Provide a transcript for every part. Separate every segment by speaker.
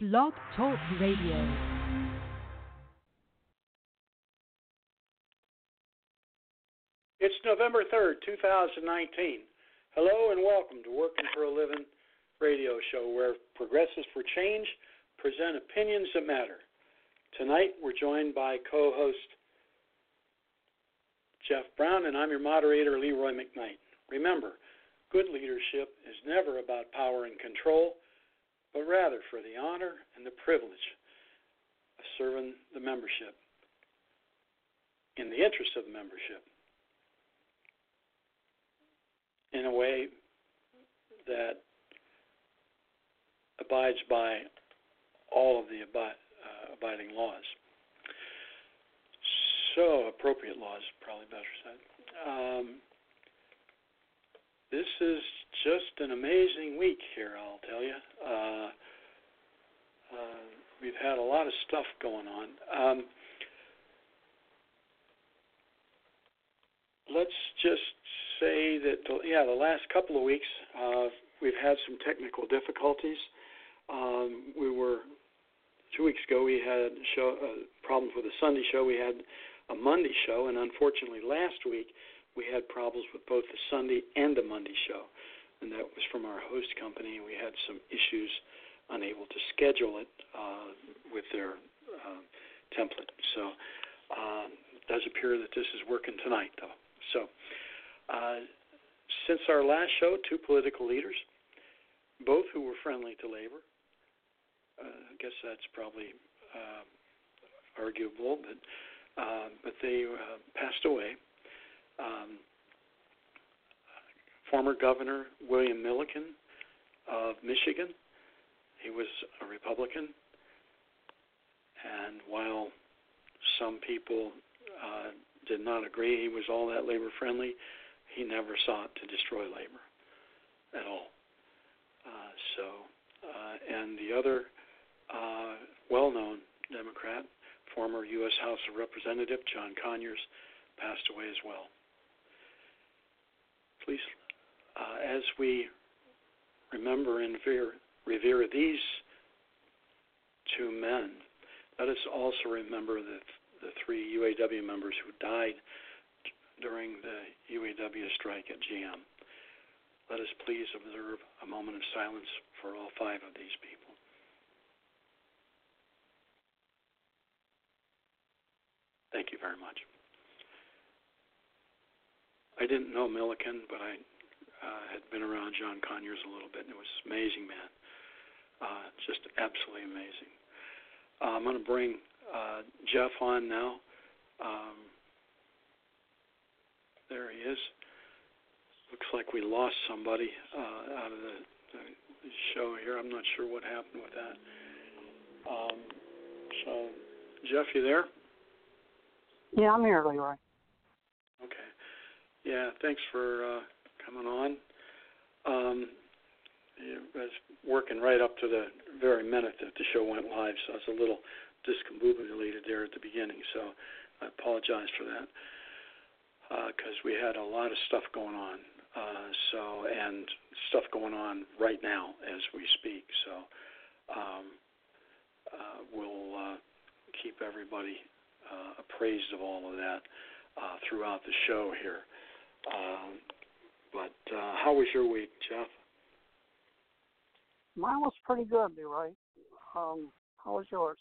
Speaker 1: Blog Talk Radio.
Speaker 2: It's November 3rd, 2019. Hello and welcome to Working for a Living radio show where progressives for change present opinions that matter. Tonight we're joined by co host Jeff Brown, and I'm your moderator, Leroy McKnight. Remember, good leadership is never about power and control, but rather for the honor and the privilege of serving the membership in the interest of the membership in a way that abides by all of the uh, abiding laws. So, appropriate laws, probably better said. Um, this is just an amazing week here, I'll tell you. Uh, uh, we've had a lot of stuff going on. Um, let's just say that, yeah, the last couple of weeks uh, we've had some technical difficulties. Um, we were two weeks ago we had show problems with the Sunday show. We had a Monday show, and unfortunately last week we had problems with both the Sunday and the Monday show, and that was from our host company. We had some issues unable to schedule it uh, with their uh, template. So uh, it does appear that this is working tonight, though. So uh, since our last show, two political leaders, both who were friendly to labor. Uh, I guess that's probably uh, arguable, but but they passed away. Um, former Governor William Milliken of Michigan, he was a Republican, and while some people uh, did not agree he was all that labor friendly, he never sought to destroy labor at all. Uh, so, uh, and the other uh, well known Democrat, former U.S. House of Representative John Conyers, passed away as well. Please, uh, as we remember and revere, revere these two men, let us also remember the, the three UAW members who died during the UAW strike at GM. Let us please observe a moment of silence for all five of these people. Thank you very much. I didn't know Milliken, but I uh, had been around John Conyers a little bit, and it was amazing, man. Uh, just absolutely amazing. Uh, I'm going to bring uh, Jeff on now. Um, there he is. Looks like we lost somebody uh, out of the, the show here. I'm not sure what happened with that. Um, so, Jeff, you there?
Speaker 3: Yeah, I'm here, Leroy.
Speaker 2: Okay. Yeah, thanks for uh, coming on. Um, was working right up to the very minute that the show went live, so I was a little discombobulated there at the beginning. So I apologize for that because uh, we had a lot of stuff going on. Uh, so and stuff going on right now as we speak. So um, uh, we'll uh, keep everybody uh, appraised of all of that uh, throughout the show here. Um, but how was your week, Jeff?
Speaker 3: Mine was pretty good, Leroy. Um, how was yours?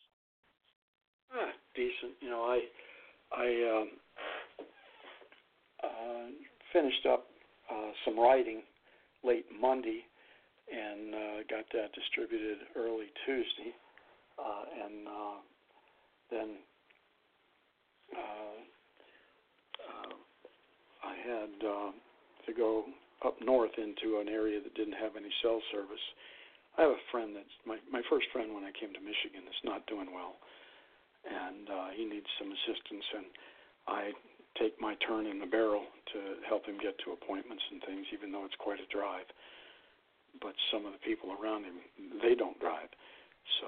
Speaker 2: Ah, decent. You know, I I um, uh, finished up uh, some writing late Monday and uh, got that distributed early Tuesday, uh, and uh, then uh, uh, I had uh, to go up north into an area that didn't have any cell service. I have a friend that's my my first friend when I came to Michigan that's not doing well, and uh, he needs some assistance, and I take my turn in the barrel to help him get to appointments and things, even though it's quite a drive. But some of the people around him, they don't drive, so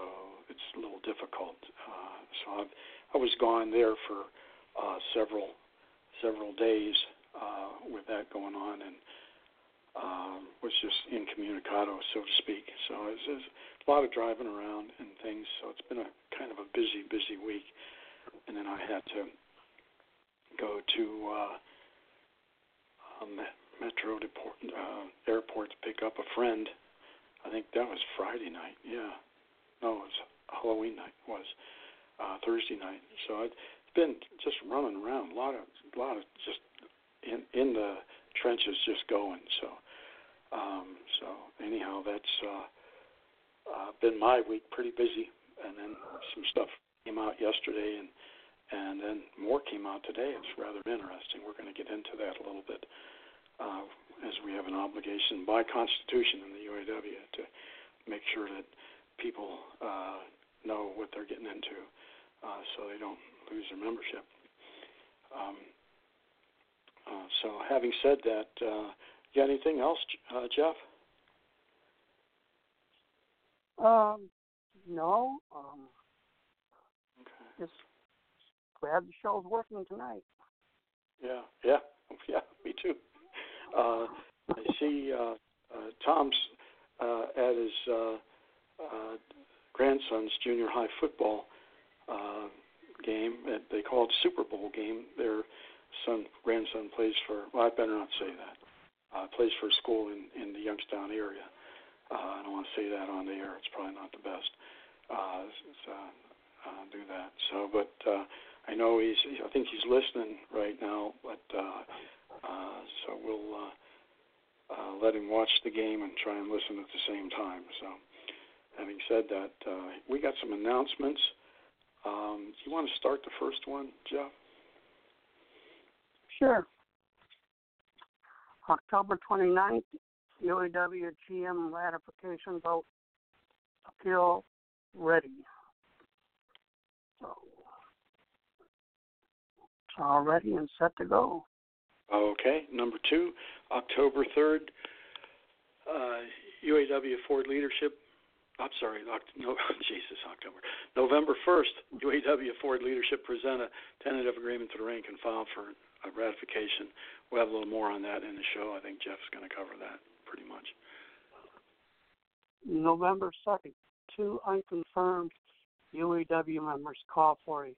Speaker 2: it's a little difficult. Uh, so I've, I was gone there for uh, several several days uh, with that going on, and uh, was just incommunicado, so to speak. So it's, it's a lot of driving around and things. So it's been a kind of a busy, busy week. And then I had to go to uh, um, Metro Deport, uh, Airport to pick up a friend. I think that was Friday night. Yeah, no, it was Halloween night. It was uh, Thursday night. So it's been just running around. A lot of, a lot of just in in the trenches, just going. So, um, so anyhow, that's uh, uh, been my week. Pretty busy, and then some stuff came out yesterday, and and then more came out today. It's rather interesting. We're going to get into that a little bit uh, as we have an obligation by Constitution in the UAW to make sure that people uh, know what they're getting into, uh, so they don't lose their membership. Um, so, having said that, uh, you got anything else, uh, Jeff?
Speaker 3: Um, no. Um,
Speaker 2: okay.
Speaker 3: Just glad the show's working tonight.
Speaker 2: Yeah, yeah, yeah. Me too. Uh, I see uh, uh, Tom's uh, at his uh, uh, grandson's junior high football uh, game. They call it Super Bowl game. Their son, grandson plays for. Well, I better not say that. Uh, plays for a school in in the Youngstown area. Uh, I don't want to say that on the air. It's probably not the best. Uh, so, uh, do that. So, but uh, I know he's. I think he's listening right now. But uh, uh, so we'll uh, uh, let him watch the game and try and listen at the same time. So, having said that, uh, we got some announcements. Um, do you want to start the first one, Jeff?
Speaker 3: Sure. October 29th, UAW GM ratification vote appeal ready. So it's all ready and set to go.
Speaker 2: Okay. Number two, October 3rd, uh, UAW Ford leadership. I'm sorry, no, Jesus, October. November 1st, UAW Ford leadership present a tentative agreement to the rank and file for a ratification. We'll have a little more on that in the show. I think Jeff's going to cover that pretty much.
Speaker 3: November 2nd, two unconfirmed UAW members call for a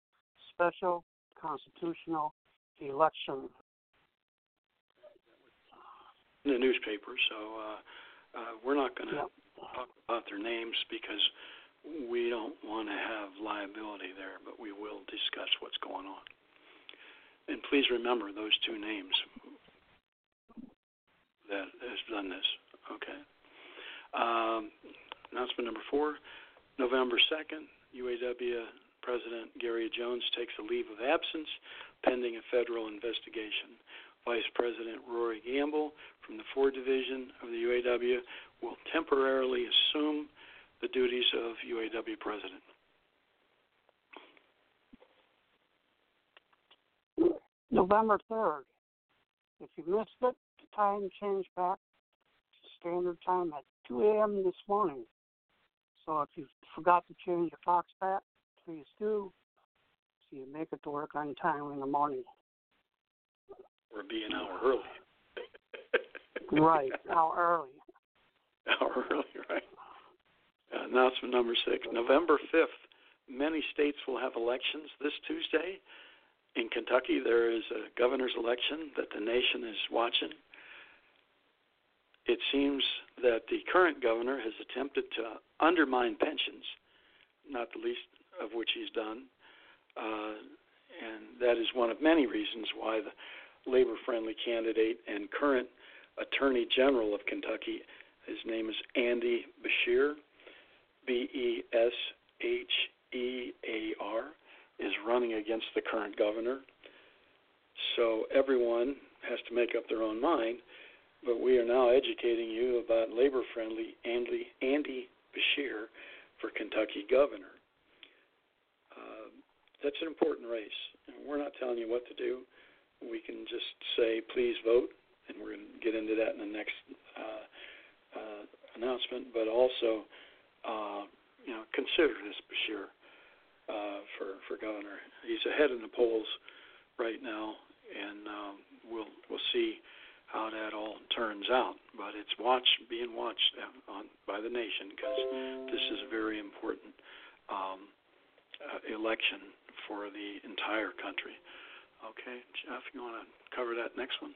Speaker 3: special constitutional election
Speaker 2: in the newspaper, so uh, uh, we're not going to
Speaker 3: yep.
Speaker 2: talk about their names because we don't want to have liability there, but we will discuss what's going on. And please remember those two names that has done this. Okay. Um, announcement number four, November 2nd, UAW President Gary Jones takes a leave of absence pending a federal investigation. Vice President Rory Gamble from the Ford Division of the UAW will temporarily assume the duties of UAW President.
Speaker 3: November 3rd. If you missed it, the time changed back to standard time at 2 a.m. this morning. So if you forgot to change your clocks back, please do so you make it to work on time in the morning.
Speaker 2: Or be an hour early.
Speaker 3: right, hour early.
Speaker 2: Hour early, right. Uh, announcement number six. November 5th, many states will have elections this Tuesday. In Kentucky, there is a governor's election that the nation is watching. It seems that the current governor has attempted to undermine pensions, not the least of which he's done. Uh, and that is one of many reasons why the labor friendly candidate and current Attorney General of Kentucky. His name is Andy Beshear, B E S H E A R, is running against the current governor. So everyone has to make up their own mind, but we are now educating you about labor friendly Andy, Andy Beshear for Kentucky governor. Uh, that's an important race. We're not telling you what to do we can just say, please vote, and we're going to get into that in the next uh, uh, announcement. But also, uh, you know, consider this Beshear uh, for for governor. He's ahead in the polls right now, and um, we'll we'll see how that all turns out. But it's watched, being watched on, by the nation because this is a very important um, uh, election for the entire country. Okay, Jeff, you want to cover that next one?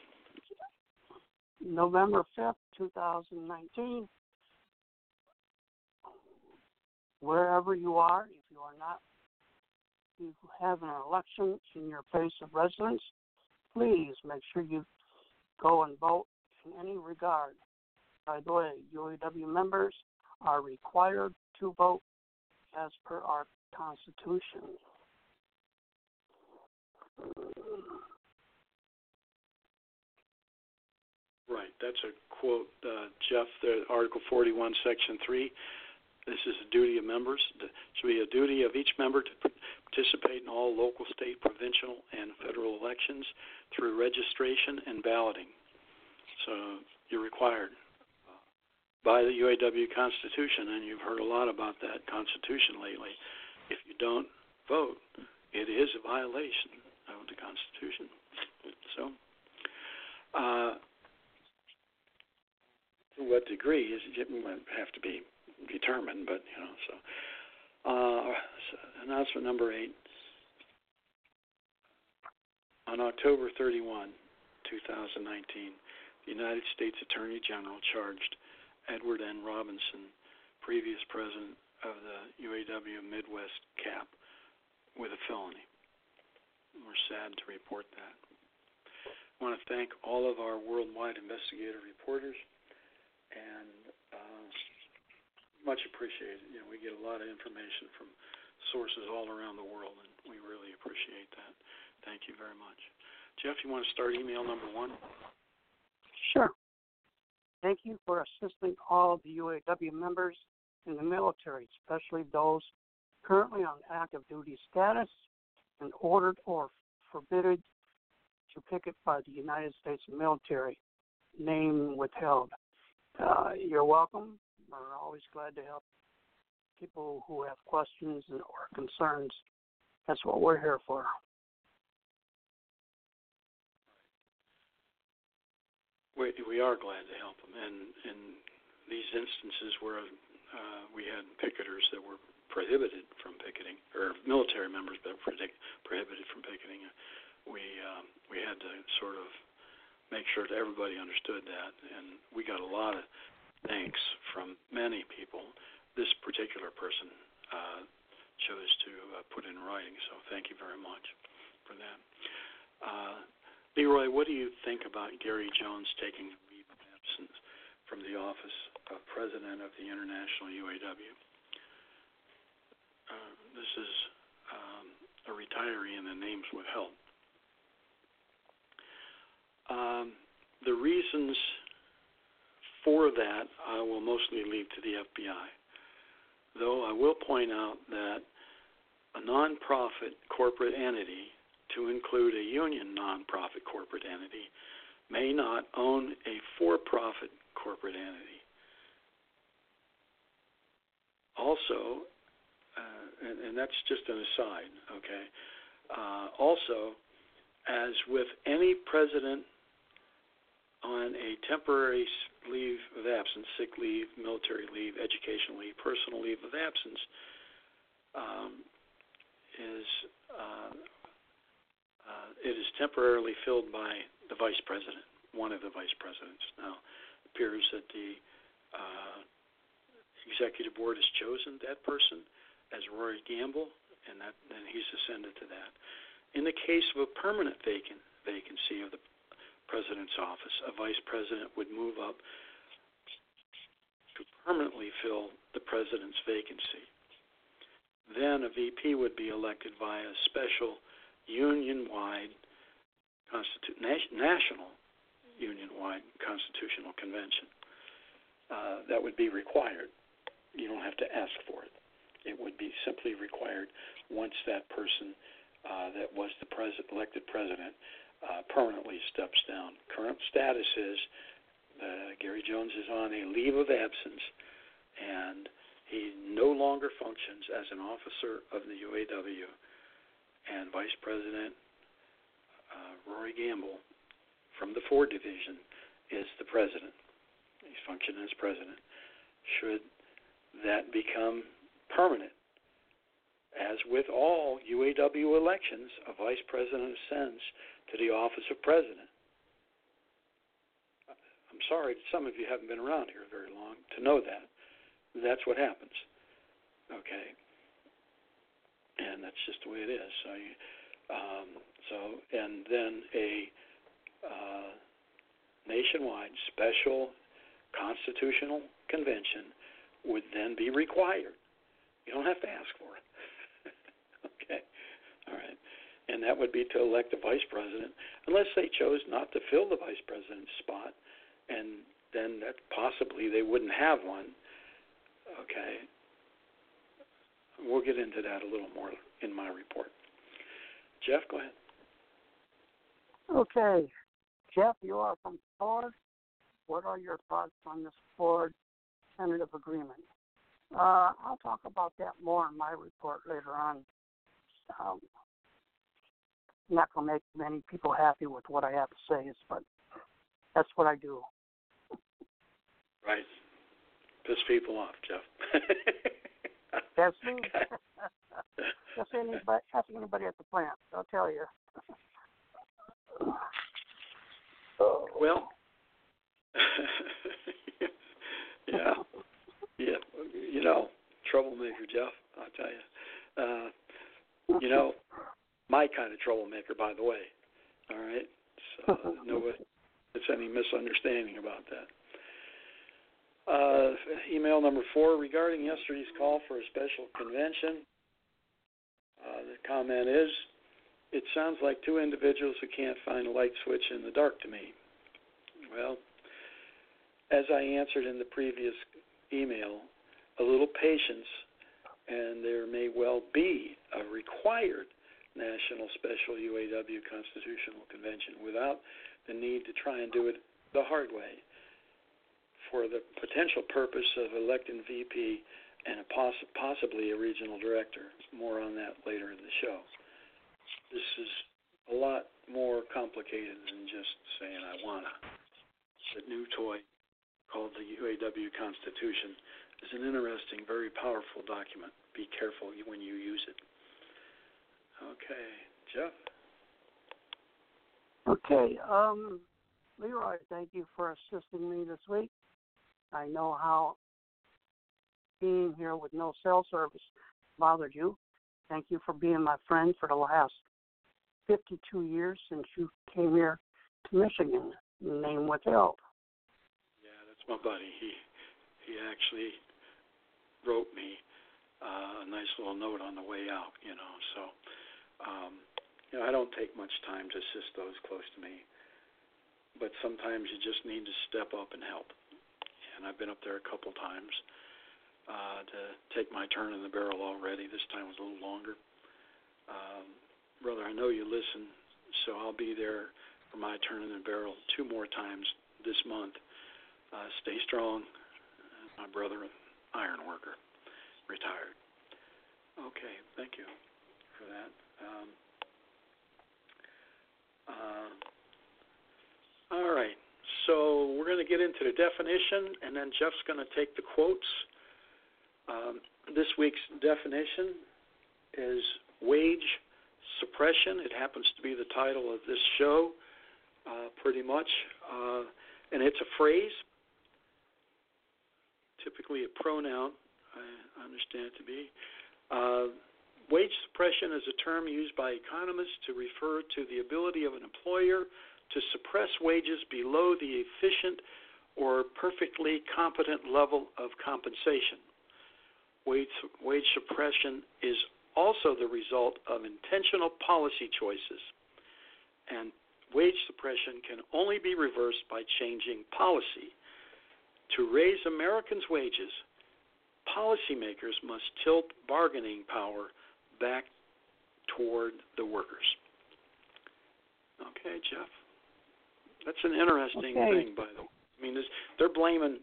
Speaker 3: November 5th, 2019. Wherever you are, if you are not, you have an election in your place of residence, please make sure you go and vote in any regard. By the way, UAW members are required to vote as per our Constitution.
Speaker 2: Right, that's a quote, uh, Jeff, the Article 41, Section 3. This is a duty of members. It should be a duty of each member to participate in all local, state, provincial, and federal elections through registration and balloting. So you're required by the UAW Constitution, and you've heard a lot about that Constitution lately. If you don't vote, it is a violation of the Constitution. So, uh, to what degree is it going to have to be determined, but you know, so, uh, so announcement number eight. On October 31, 2019, the United States Attorney General charged Edward N. Robinson, previous president of the UAW Midwest CAP, with a felony. We're sad to report that. I want to thank all of our worldwide investigative reporters and uh, much appreciated. You know, we get a lot of information from sources all around the world, and we really appreciate that. Thank you very much. Jeff, you want to start email number one?
Speaker 3: Sure. Thank you for assisting all the UAW members in the military, especially those currently on active duty status and ordered or forbidden to picket by the United States military. Name withheld. Uh, you're welcome. We're always glad to help people who have questions or concerns. That's what we're here for.
Speaker 2: We, we are glad to help them, and in these instances where uh, we had picketers that were prohibited from picketing, or military members that were prohibited from picketing, we um, we had to sort of make sure that everybody understood that, and we got a lot of thanks from many people. This particular person uh, chose to uh, put in writing, so thank you very much for that. Uh, Leroy, what do you think about Gary Jones taking leave of absence from the office of president of the International UAW? Uh, this is um, a retiree, and the name's withheld. Um, the reasons for that I will mostly leave to the FBI. Though I will point out that a nonprofit corporate entity, to include a union nonprofit corporate entity, may not own a for profit corporate entity. Also, uh, and, and, that's just an aside, okay? Uh, also, as with any president on a temporary leave of absence, sick leave, military leave, educational leave, personal leave of absence, um, is uh, uh, it is temporarily filled by the vice president, one of the vice presidents. Now, it appears that the uh, executive board has chosen that person as Rory Gamble, and that and he's ascended to that. In the case of a permanent vacant vacancy of the president's office, a vice president would move up to permanently fill the president's vacancy. Then a VP would be elected via a special union-wide constitu- national union-wide constitutional convention. Uh, that would be required. You don't have to ask for it. It would be simply required once that person uh, that was the pres- elected president uh, permanently steps down. Current status is uh, Gary Jones is on a leave of absence, and he no longer functions as an officer of the UAW. And Vice President uh, Rory Gamble from the Ford Division is the president. He's functioning as president. Should that become permanent, as with all UAW elections, a vice president ascends to the office of president. I'm sorry, some of you haven't been around here very long to know that. That's what happens. Okay, and that's just the way it is. So, you, um, so and then a uh, nationwide special constitutional convention would then be required. You don't have to ask for it. All right, and that would be to elect a vice president, unless they chose not to fill the vice president's spot, and then that possibly they wouldn't have one. Okay, We'll get into that a little more in my report. Jeff, go ahead.
Speaker 3: Okay. Jeff, you are from Ford. What are your thoughts on this Ford tentative agreement? Uh, I'll talk about that more in my report later on. Um, not going to make many people happy with what I have to say, but that's what I do.
Speaker 2: Right. Piss people off, Jeff.
Speaker 3: That's me. Just anybody, ask anybody at the plant. I'll tell you.
Speaker 2: well, yeah, yeah. You know, troublemaker, Jeff. I'll tell you. Uh, you know, my kind of troublemaker, by the way. All right. So no, it's any misunderstanding about that. Uh, email number four regarding yesterday's call for a special convention. Uh, the comment is it sounds like two individuals who can't find a light switch in the dark to me. Well, as I answered in the previous email, a little patience, and there may well be a required National Special UAW Constitutional Convention without the need to try and do it the hard way for the potential purpose of electing VP and a poss- possibly a regional director. More on that later in the show. This is a lot more complicated than just saying I wanna. The new toy called the UAW Constitution is an interesting, very powerful document. Be careful when you use it. Okay, Jeff.
Speaker 3: Okay, um, Leroy, thank you for assisting me this week. I know how being here with no cell service bothered you. Thank you for being my friend for the last 52 years since you came here to Michigan, name withheld.
Speaker 2: Yeah, that's my buddy. He he actually wrote me uh, a nice little note on the way out. You know, so um, you know I don't take much time to assist those close to me, but sometimes you just need to step up and help and I've been up there a couple times uh, to take my turn in the barrel already. This time was a little longer. Um, brother, I know you listen, so I'll be there for my turn in the barrel two more times this month. Uh, stay strong, my brother, iron worker, retired. Okay, thank you for that. Um, uh, all right. So we're going to get into the definition, and then Jeff's going to take the quotes. Um, this week's definition is wage suppression. It happens to be the title of this show, uh, pretty much. Uh, and it's a phrase, typically a pronoun, I understand it to be. Uh, wage suppression is a term used by economists to refer to the ability of an employer to suppress wages below the efficient or perfectly competent level of compensation. Wage, wage suppression is also the result of intentional policy choices, and wage suppression can only be reversed by changing policy. To raise Americans' wages, policymakers must tilt bargaining power back toward the workers. Okay, Jeff? That's an interesting
Speaker 3: okay.
Speaker 2: thing, by the way. I mean, this, they're blaming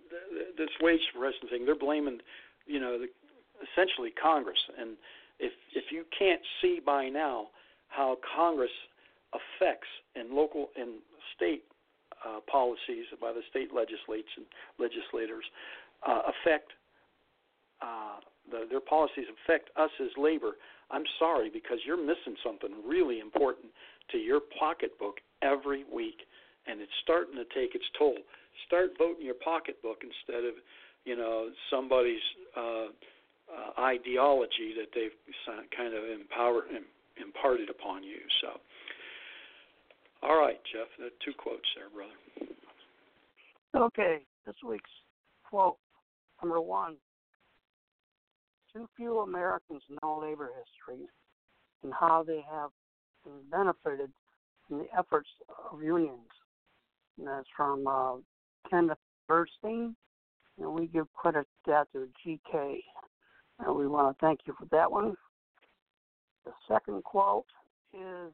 Speaker 2: this wage suppression thing. They're blaming, you know, the, essentially Congress. And if if you can't see by now how Congress affects and local and state uh, policies by the state legislation legislators uh, affect uh, the, their policies affect us as labor, I'm sorry because you're missing something really important to your pocketbook every week, and it's starting to take its toll. Start voting your pocketbook instead of, you know, somebody's uh, uh, ideology that they've kind of empowered imparted upon you. So, all right, Jeff, two quotes there, brother.
Speaker 3: Okay, this week's quote number one too few Americans know labor history and how they have benefited from the efforts of unions. And that's from uh, Kenneth Bernstein, and we give credit to that to GK. And we want to thank you for that one. The second quote is,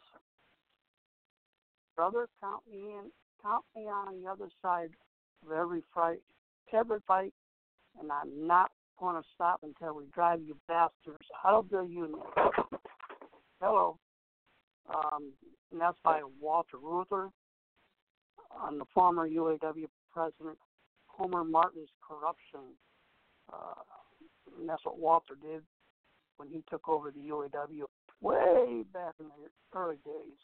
Speaker 3: "Brother, count me in, count me on the other side of every fight, every fight, and I'm not going to stop until we drive you bastards out of the union. Hello. Um, and that's by Walter Reuther on the former UAW president Homer Martin's corruption. Uh, and that's what Walter did when he took over the UAW way back in the early days.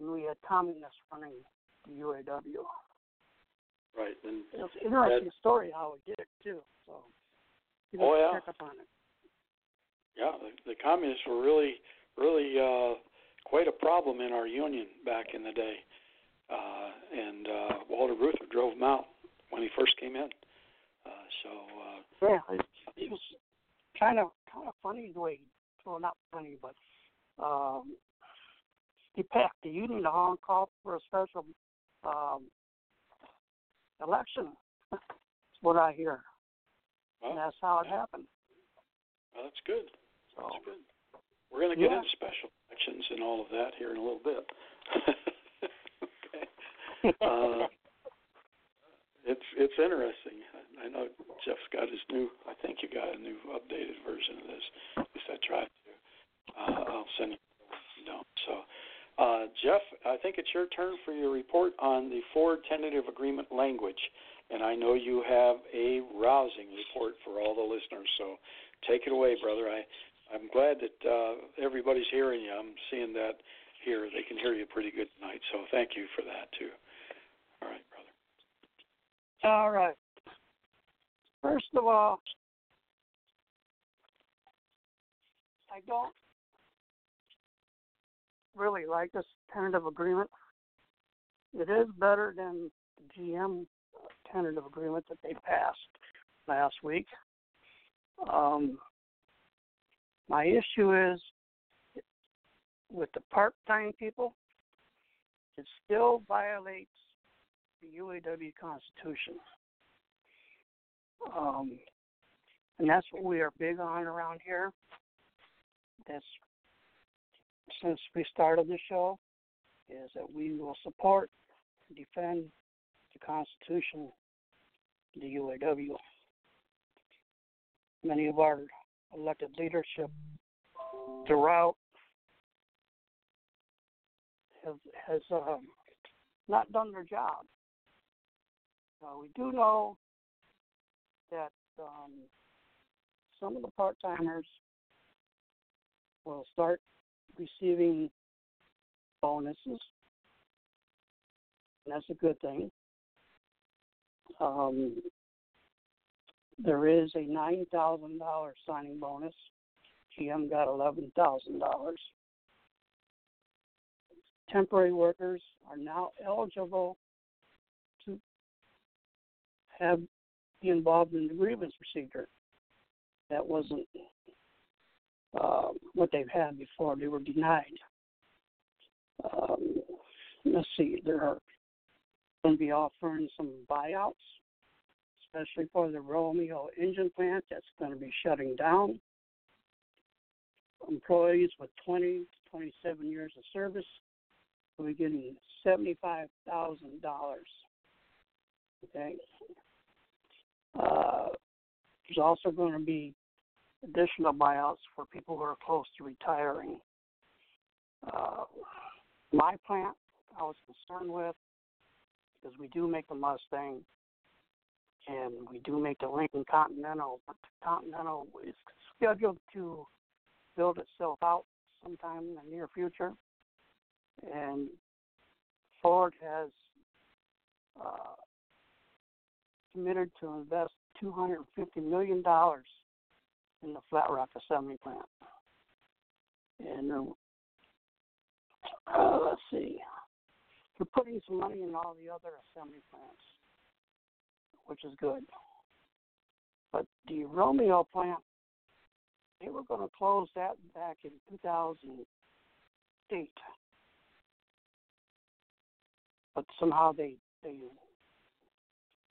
Speaker 3: And we had communists running the UAW.
Speaker 2: Right. And
Speaker 3: it's an interesting that, story how he did it too. So
Speaker 2: oh yeah.
Speaker 3: Check up on it.
Speaker 2: Yeah, the, the communists were really, really uh, quite a problem in our union back in the day, uh, and uh, Walter Reuther drove them out when he first came in. Uh, so uh,
Speaker 3: yeah, it was kind of kind of funny the way, well, not funny, but um, he packed the union to Hong Kong for a special um, election. That's what I hear.
Speaker 2: Well,
Speaker 3: and that's how it happened.
Speaker 2: Well, that's good.
Speaker 3: So,
Speaker 2: that's good. We're going to get
Speaker 3: yeah.
Speaker 2: into special elections and all of that here in a little bit. okay. Uh, it's it's interesting. I know Jeff's got his new. I think you got a new updated version of this. At least I tried to. Uh, I'll send you. No. So, uh, Jeff, I think it's your turn for your report on the Ford tentative agreement language and I know you have a rousing report for all the listeners. So take it away, brother. I I'm glad that uh, everybody's hearing you. I'm seeing that here. They can hear you pretty good tonight. So thank you for that too. All right, brother.
Speaker 3: All right. First of all, I don't really like this tentative agreement. It is better than the GM tentative agreement that they passed last week. Um, my issue is with the part time people, it still violates the UAW Constitution. Um, and that's what we are big on around here. That's since we started the show, is that we will support, defend the Constitution the UAW. Many of our elected leadership throughout have, has um, not done their job. Uh, we do know that um, some of the part timers will start receiving bonuses, and that's a good thing. Um, there is a nine thousand dollar signing bonus. GM got eleven thousand dollars. Temporary workers are now eligible to have be involved in the grievance procedure. That wasn't uh, what they've had before. They were denied. Um, let's see, there are going to be offering some buyouts, especially for the Romeo engine plant that's going to be shutting down. Employees with 20 to 27 years of service will be getting $75,000. Okay. Uh, there's also going to be additional buyouts for people who are close to retiring. Uh, my plant, I was concerned with because we do make the Mustang and we do make the Lincoln Continental, but the Continental is scheduled to build itself out sometime in the near future. And Ford has uh, committed to invest $250 million in the Flat Rock assembly plant. And uh, let's see, they're putting some money in all the other assembly plants, which is good. But the Romeo plant, they were going to close that back in 2008 but somehow they they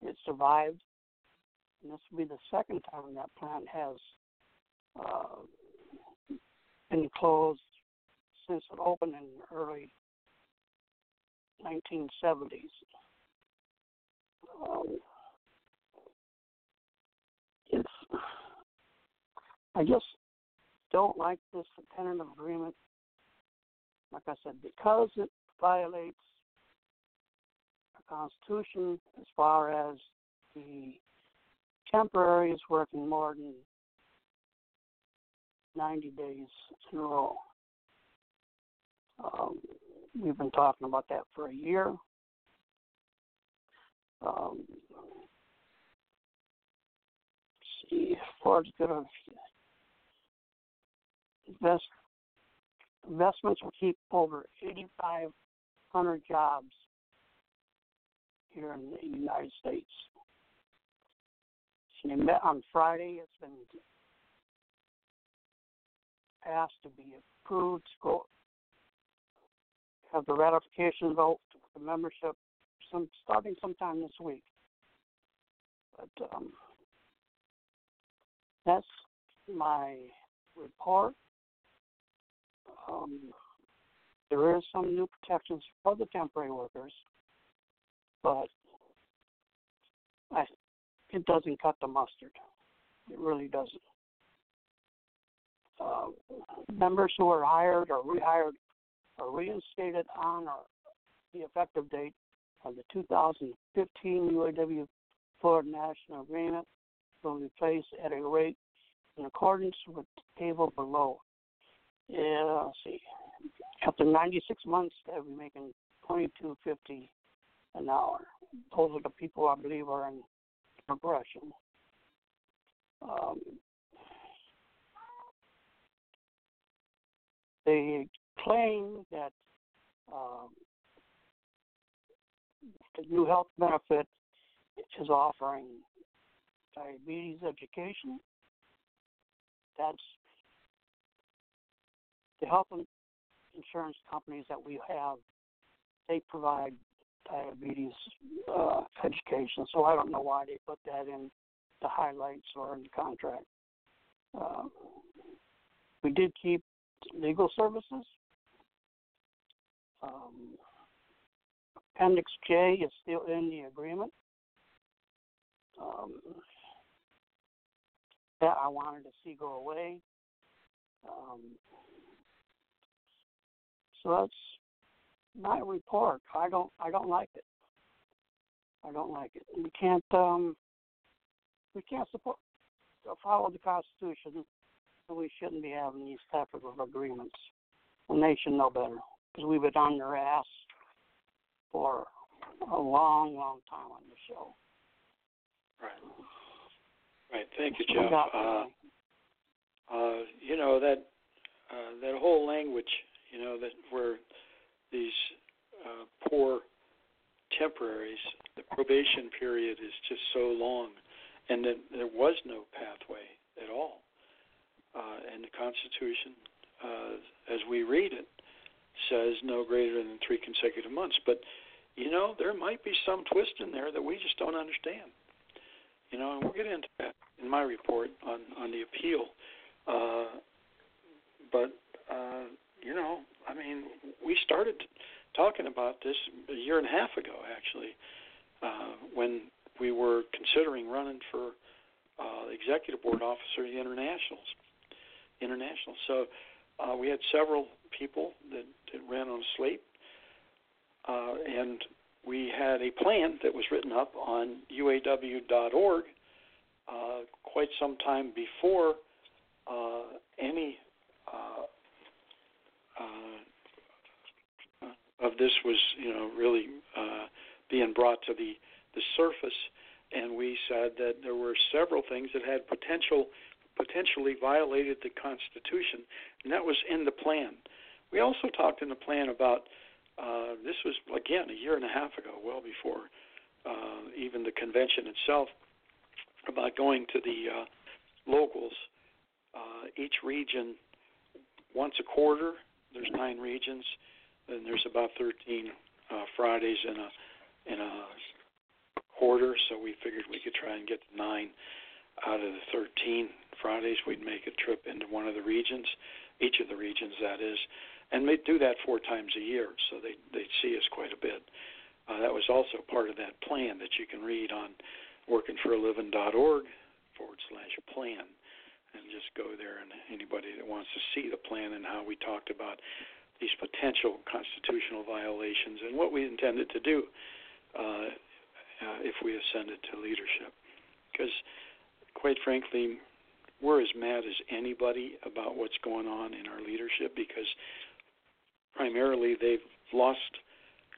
Speaker 3: it survived. And this will be the second time that plant has uh, been closed since it opened in early 1970s. Um, it's I just don't like this tentative agreement. Like I said, because it violates the Constitution as far as the temporary is working more than 90 days in a row. Um, we've been talking about that for a year. Um, see, Ford's going invest investments will keep over 8,500 jobs here in the United States. On Friday. It's been passed to be approved to go have the ratification vote for the membership some starting sometime this week. But um, that's my report. Um, there is some new protections for the temporary workers but I, it doesn't cut the mustard. It really doesn't. Uh, members who are hired or rehired or reinstated on the effective date of the 2015 UAW Ford National Agreement will be placed at a rate in accordance with the table below. Yeah, let's see. After 96 months, they'll be making 2250 an hour. Those are the people I believe are in progression. Um, they claim that um, the new health benefit is offering diabetes education. That's the health insurance companies that we have. They provide diabetes uh, education. So I don't know why they put that in the highlights or in the contract. Uh, we did keep legal services. Um, Appendix J is still in the agreement. Um, that I wanted to see go away. Um, so that's my report. I don't I don't like it. I don't like it. We can't um we can't support follow the Constitution, we shouldn't be having these type of agreements. The nation know better because we've been on their ass for a long, long time on the show.
Speaker 2: Right. Right. Thank you, Jeff. Uh, uh, you know that uh, that whole language, you know that where these uh, poor temporaries, the probation period is just so long, and that there was no pathway at all. Uh, and the Constitution, uh, as we read it, says no greater than three consecutive months. But you know, there might be some twist in there that we just don't understand. You know, and we'll get into that in my report on on the appeal. Uh, but uh, you know, I mean, we started talking about this a year and a half ago, actually, uh, when we were considering running for uh, executive board officer of the internationals. International. So uh, we had several people that, that ran on slate, uh, and we had a plan that was written up on UAW.org uh, quite some time before uh, any uh, uh, of this was, you know, really uh, being brought to the the surface. And we said that there were several things that had potential potentially violated the Constitution, and that was in the plan. We also talked in the plan about uh, this was again a year and a half ago, well before uh, even the convention itself, about going to the uh, locals, uh, each region once a quarter. There's nine regions, and there's about 13 uh, Fridays in a in a quarter. So we figured we could try and get to nine out of the 13 Fridays. We'd make a trip into one of the regions, each of the regions that is, and they do that four times a year, so they they see us quite a bit. Uh, that was also part of that plan that you can read on workingforaliving.org forward slash plan, and just go there. And anybody that wants to see the plan and how we talked about these potential constitutional violations and what we intended to do uh, uh, if we ascended to leadership, because quite frankly, we're as mad as anybody about what's going on in our leadership because primarily they've lost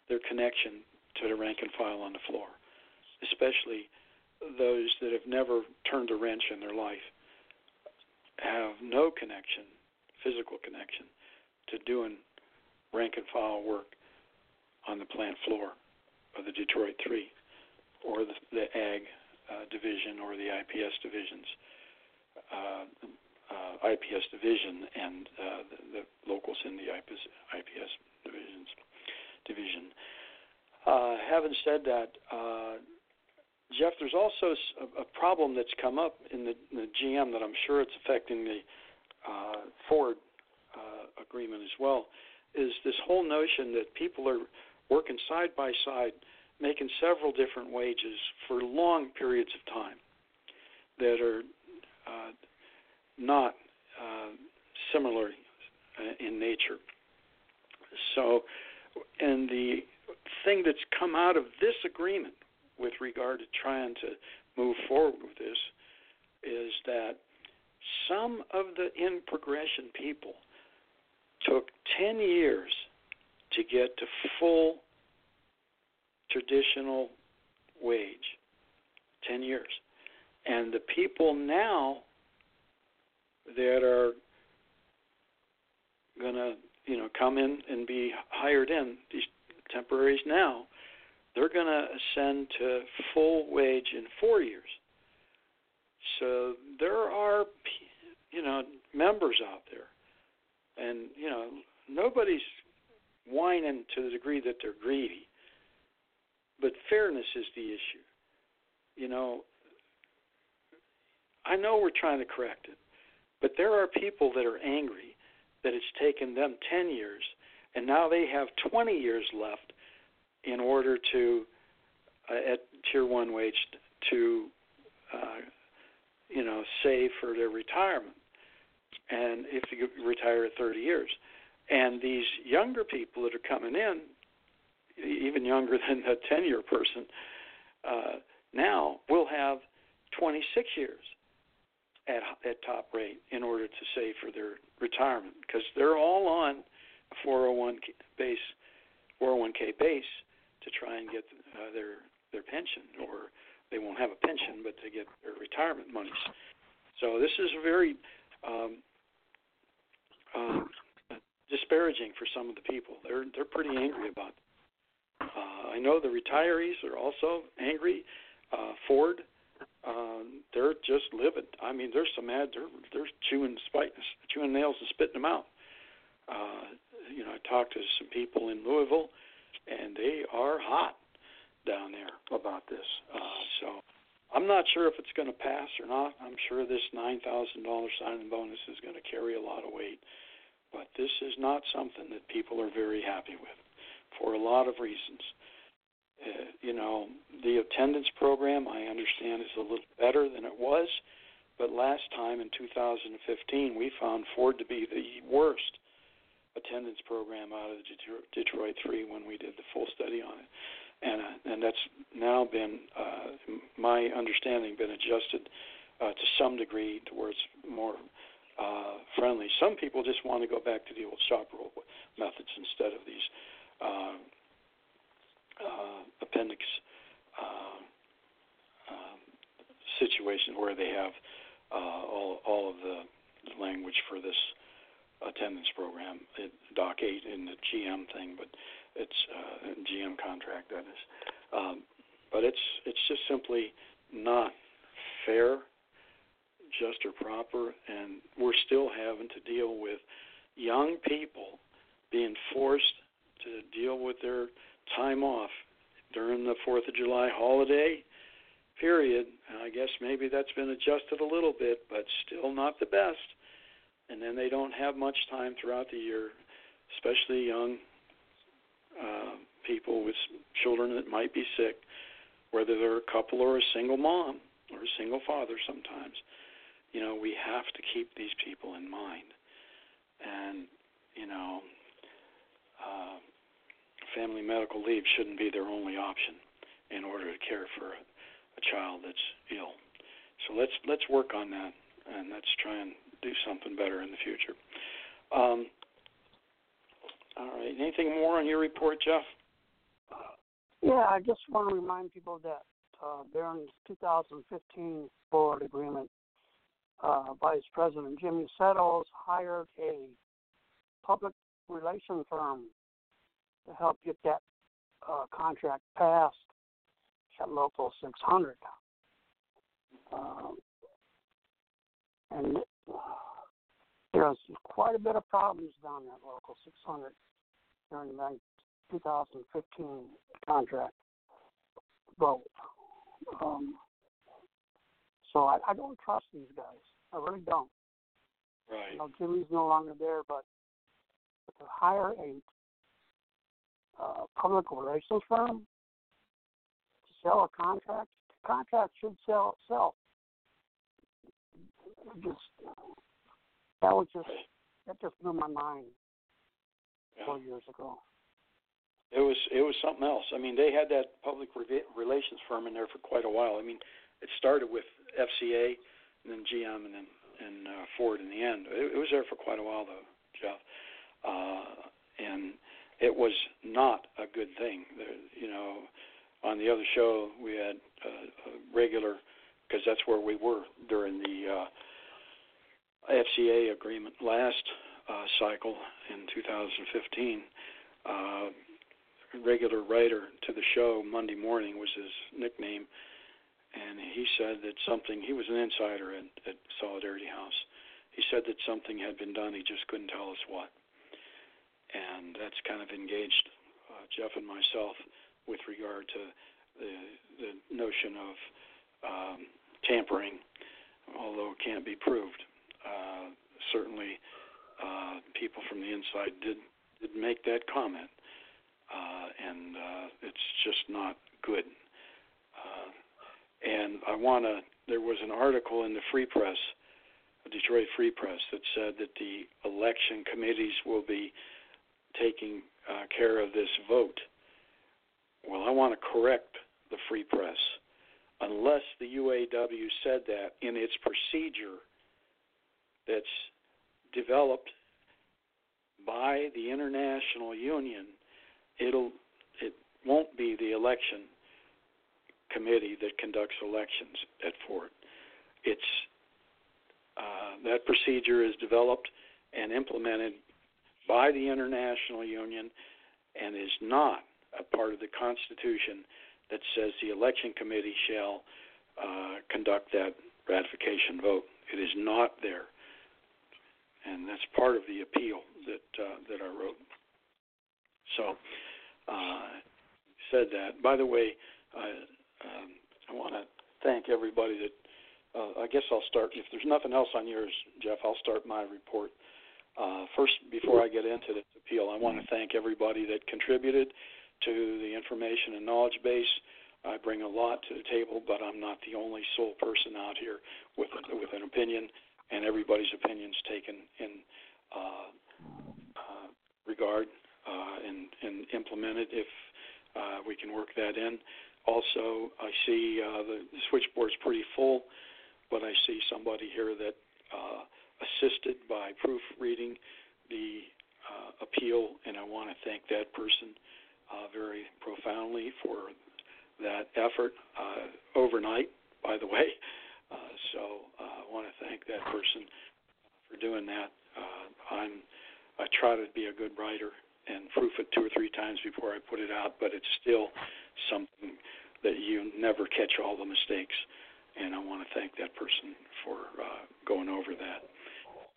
Speaker 2: their connection to the rank and file on the floor, especially those that have never turned a wrench in their life, have no connection, physical connection, to doing rank and file work on the plant floor of the Detroit Three or the, the Ag division or the IPS divisions. Uh, uh, IPS division and uh, the, the locals in the IPS, IPS divisions division. Uh, having said that, uh, Jeff, there's also a, a problem that's come up in the, in the GM that I'm sure it's affecting the uh, Ford uh, agreement as well. Is this whole notion that people are working side by side, making several different wages for long periods of time that are uh, not uh, similar uh, in nature. So, and the thing that's come out of this agreement with regard to trying to move forward with this is that some of the in progression people took 10 years to get to full traditional wage. 10 years. And the people now that are going to, you know, come in and be hired in these temporaries now, they're going to ascend to full wage in four years. So there are, you know, members out there, and you know, nobody's whining to the degree that they're greedy. But fairness is the issue. You know, I know we're trying to correct it, but there are people that are angry that it's taken them 10 years and now they have 20 years left in order to, uh, at tier one wage, to, uh, you know, save for their retirement. And if you retire at 30 years, and these younger people that are coming in, even younger than a 10 year person, uh, now will have 26 years at at top rate in order to save for their retirement because they're all on a 401 base 401k base to try and get uh, their their pension or they won't have a pension but to get their retirement monies. So this is very um, uh, disparaging for some of the people. They're they're pretty angry about. Uh, I know the retirees are also angry. Uh, Ford um, they're just livid. I mean, they're so mad they're they're chewing spite, chewing nails and spitting them out. Uh, you know, I talked to some people in Louisville, and they are hot down there about this. Uh, so I'm not sure if it's going to pass or not. I'm sure this nine thousand dollars signing bonus is going to carry a lot of weight, but this is not something that people are very happy with for a lot of reasons. Uh, you know, the attendance program I understand is a little better than it was, but last time in 2015 we found Ford to be the worst attendance program out of the Detroit 3 when we did the full study on it. and uh, and that's now been, uh, my understanding, been adjusted uh, to some degree to where it's more uh, friendly. Some people just want to go back to the old shop rule methods instead of these uh, uh, appendix uh, uh, situations where they have uh, all all of the language for this attendance program, it, Doc 8 in the GM thing, but it's uh, GM contract that is. Um, but it's it's just simply not fair, just or proper, and we're still having to deal with young people being forced to deal with their time off during the Fourth of July holiday period. I guess maybe that's been adjusted a little bit, but still not the best and then they don't have much time throughout the year, especially young uh, people with children that might be sick, whether they're a couple or a single mom or a single father sometimes. You know, we have to keep these people in mind. And, you know, uh, family medical leave shouldn't be their only option in order to care for a, a child that's ill. So let's let's work on that and let's try and do something better in the future. Um, all right. Anything more on your report, Jeff?
Speaker 3: Yeah, I just want to remind people that uh, during the 2015 Ford agreement, uh, Vice President Jimmy Settles hired a public relation firm to help get that uh, contract passed at Local 600. Um, and there's quite a bit of problems down at Local 600 during the 2015 contract vote. Um, so I, I don't trust these guys. I really don't.
Speaker 2: Right.
Speaker 3: You know, Jimmy's no longer there, but, but to hire a uh, public relations firm to sell a contract, the contract should sell itself just that was just that just blew my mind
Speaker 2: yeah.
Speaker 3: four years ago.
Speaker 2: It was it was something else. I mean, they had that public relations firm in there for quite a while. I mean, it started with FCA and then GM and then and uh, Ford in the end. It, it was there for quite a while though, Jeff. Uh, and it was not a good thing. There, you know, on the other show we had uh, a regular because that's where we were during the uh, FCA agreement last uh, cycle in 2015. Uh, regular writer to the show Monday morning was his nickname, and he said that something. He was an insider at, at Solidarity House. He said that something had been done. He just couldn't tell us what, and that's kind of engaged uh, Jeff and myself with regard to the the notion of um, tampering, although it can't be proved uh, certainly uh, people from the inside did did make that comment, uh, and uh, it's just not good. Uh, and I want to. There was an article in the Free Press, Detroit Free Press, that said that the election committees will be taking uh, care of this vote. Well, I want to correct the Free Press. Unless the UAW said that in its procedure that's developed by the international union, it'll it won't be the election committee that conducts elections at Ford. It's uh, that procedure is developed and implemented by the international union and is not a part of the Constitution that says the election committee shall uh, conduct that ratification vote. It is not there and that's part of the appeal that uh, that I wrote. So, uh, said that. By the way, I um, I want to thank everybody that. Uh, I guess I'll start. If there's nothing else on yours, Jeff, I'll start my report. Uh, first, before I get into this appeal, I want to thank everybody that contributed to the information and knowledge base. I bring a lot to the table, but I'm not the only sole person out here with with an opinion and everybody's opinions taken in uh, uh, regard uh, and, and implemented if uh, we can work that in. Also, I see uh, the, the switchboard's pretty full, but I see somebody here that assisted by proofreading the uh, appeal, and I want to thank that person uh, very profoundly for that effort uh, overnight, by the way. Uh, so uh, I want to thank that person for doing that. Uh, I'm I try to be a good writer and proof it two or three times before I put it out, but it's still something that you never catch all the mistakes. And I want to thank that person for going over that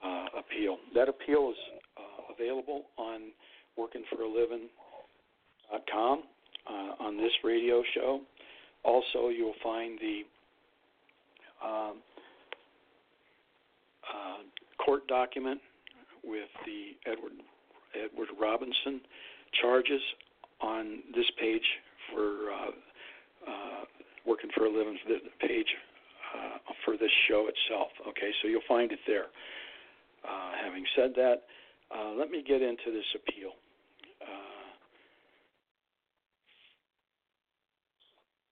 Speaker 2: uh, appeal. That appeal is uh, available on workingforaliving.com uh, on this radio show. Also, you'll find the um, uh, court document with the Edward Edward Robinson charges on this page for uh, uh, working for a living the page uh, for this show itself. Okay, so you'll find it there. Uh, having said that, uh, let me get into this appeal. Uh,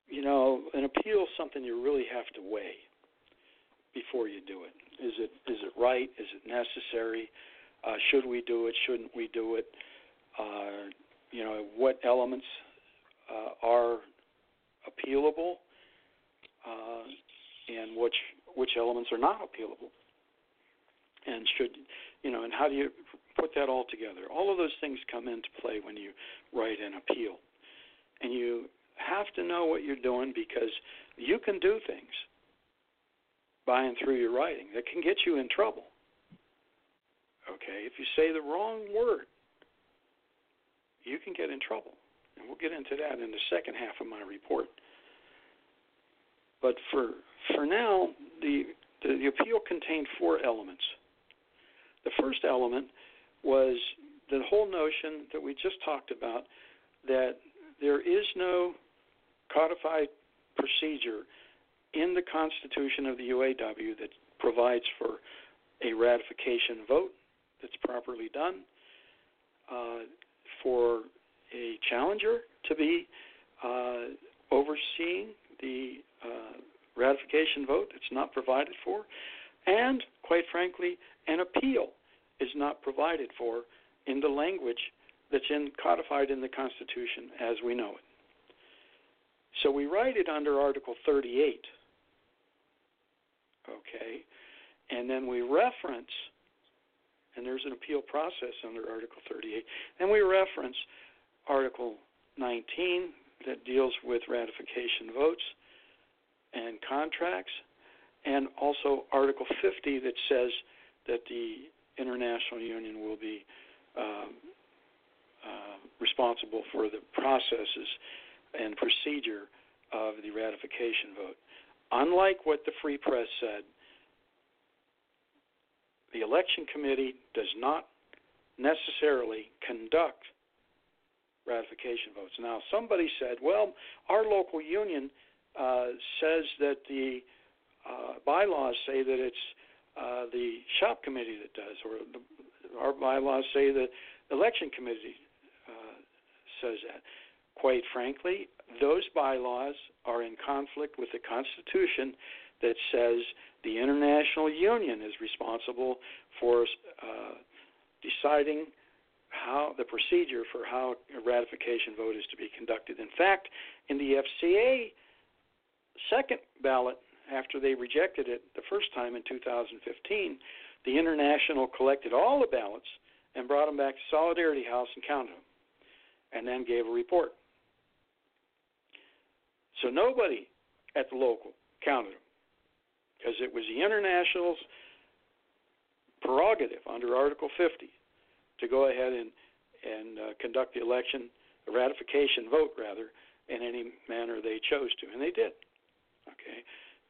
Speaker 2: you know, an appeal is something you really have to weigh before you do it. Is it is it right? Is it necessary? Uh, should we do it? Shouldn't we do it? Uh, you know, what elements uh, are appealable, uh, and which which elements are not appealable, and should you know, and how do you put that all together? All of those things come into play when you write an appeal, and you have to know what you're doing because you can do things by and through your writing that can get you in trouble. Okay, if you say the wrong word, you can get in trouble. And we'll get into that in the second half of my report. But for for now, the the, the appeal contained four elements. The first element was the whole notion that we just talked about that there is no codified procedure in the Constitution of the UAW that provides for a ratification vote that's properly done, uh, for a challenger to be uh, overseeing the uh, ratification vote. It's not provided for. And, quite frankly, an appeal is not provided for in the language that's in, codified in the Constitution as we know it. So we write it under Article 38. Okay? And then we reference and there's an appeal process under Article 38. And we reference Article 19 that deals with ratification votes and contracts, and also Article 50 that says that the international union will be um, uh, responsible for the processes and procedure of the ratification vote. Unlike what the Free Press said, the election committee does not necessarily conduct ratification votes. Now, somebody said, well, our local union uh, says that the uh, bylaws say that it's uh, the shop committee that does, or the, our bylaws say that the election committee uh, says that. Quite frankly, those bylaws are in conflict with the Constitution that says the international union is responsible for uh, deciding how the procedure for how a ratification vote is to be conducted. In fact, in the FCA second ballot, after they rejected it the first time in 2015, the International collected all the ballots and brought them back to Solidarity House and counted them, and then gave a report. So nobody at the local counted them because it was the International's prerogative under Article 50 to go ahead and and uh, conduct the election, the ratification vote rather, in any manner they chose to, and they did. Okay,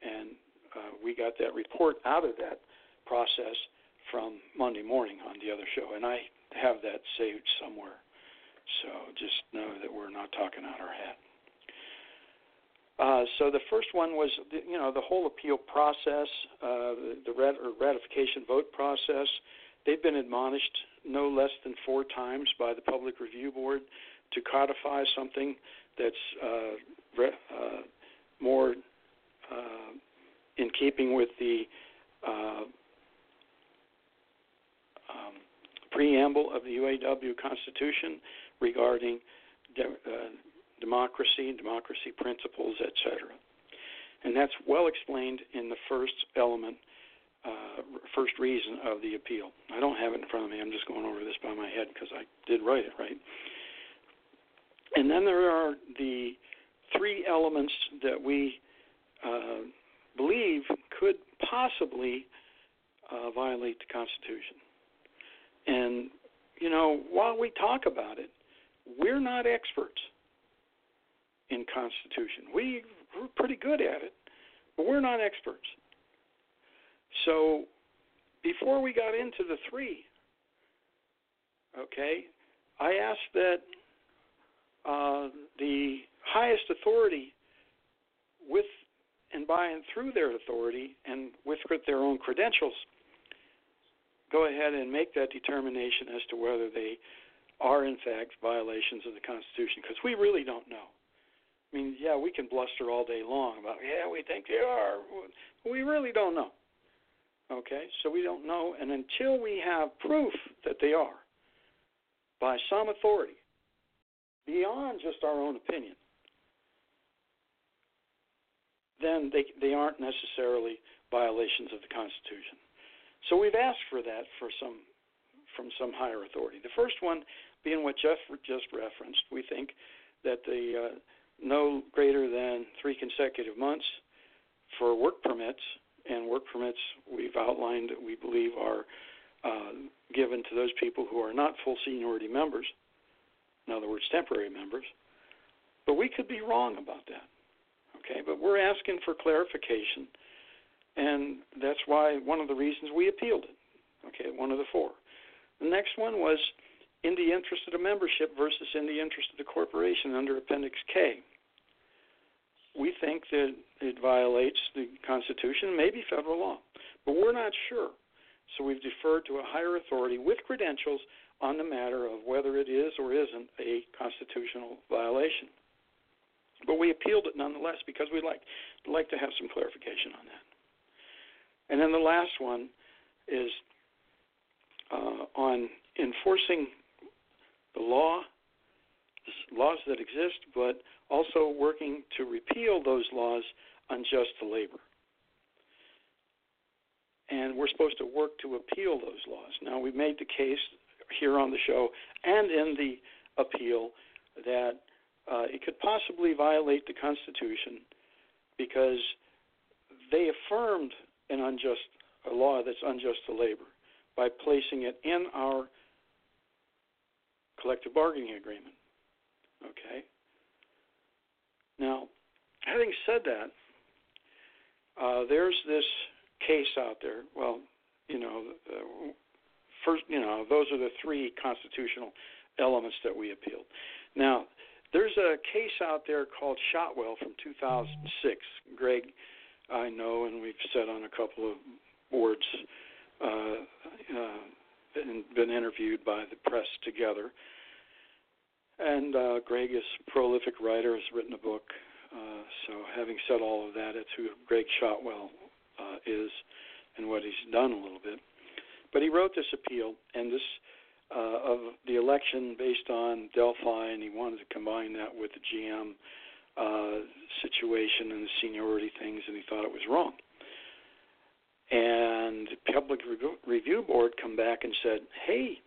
Speaker 2: and uh, we got that report out of that process from Monday morning on the other show, and I have that saved somewhere. So just know that we're not talking out our hat. Uh, so the first one was, you know, the whole appeal process, uh, the rat- ratification vote process. They've been admonished no less than four times by the Public Review Board to codify something that's uh, re- uh, more uh, in keeping with the uh, um, preamble of the UAW Constitution regarding de- uh, democracy, democracy principles, etc. And that's well explained in the first element, uh, first reason of the appeal. I don't have it in front of me. I'm just going over this by my head because I did write it right. And then there are the three elements that we uh, believe could possibly uh, violate the Constitution. And, you know, while we talk about it, we're not experts in Constitution. We, we're pretty good at it, but we're not experts. So before we got into the three, okay, I asked that uh, the highest authority with and by and through their authority and with their own credentials go ahead and make that determination as to whether they are in fact violations of the Constitution because we really don't know. I mean, yeah, we can bluster all day long about, yeah, we think they are. We really don't know. Okay, so we don't know, and until we have proof that they are by some authority beyond just our own opinion, then they they aren't necessarily violations of the Constitution. So we've asked for that for some from some higher authority. The first one being what Jeff just referenced. We think that the uh, no greater than three consecutive months for work permits, and work permits we've outlined we believe are uh, given to those people who are not full seniority members, in other words, temporary members. But we could be wrong about that. Okay, but we're asking for clarification, and that's why one of the reasons we appealed it. Okay, one of the four. The next one was in the interest of the membership versus in the interest of the corporation under Appendix K. We think that it violates the Constitution, maybe federal law, but we're not sure. So we've deferred to a higher authority with credentials on the matter of whether it is or isn't a constitutional violation. But we appealed it nonetheless because we'd like, like to have some clarification on that. And then the last one is uh, on enforcing the law, laws that exist, but also working to repeal those laws unjust to labor. And we're supposed to work to appeal those laws. Now, we made the case here on the show and in the appeal that uh, it could possibly violate the Constitution because they affirmed an unjust a law that's unjust to labor by placing it in our collective bargaining agreement. Okay. Now, having said that, uh, there's this case out there. Well, you know, uh, first, you know, those are the three constitutional elements that we appealed. Now, there's a case out there called Shotwell from 2006. Gregg, I know, and we've said on a couple of boards, uh, uh, and been interviewed by the press together. And uh, Gregg is a prolific writer, has written a book. Uh, so, having said all of that, it's who Gregg Shotwell uh, is and what he's done a little bit. But he wrote this appeal, and this uh, of the election based on Delphi, and he wanted to combine that with the GM uh, situation and the seniority things, and he thought it was wrong. And the Public Review Board come back and said, "Hey,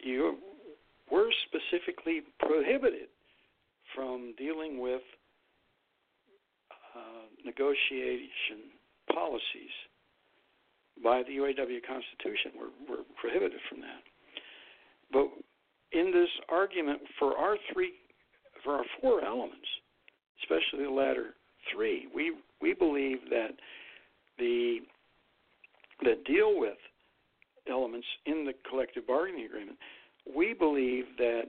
Speaker 2: you were specifically prohibited from dealing with uh, negotiation policies by the UAW Constitution. We're, we're prohibited from that." But in this argument for our three, for our four elements, especially the latter three, we we believe that the that deal with elements in the collective bargaining agreement, we believe that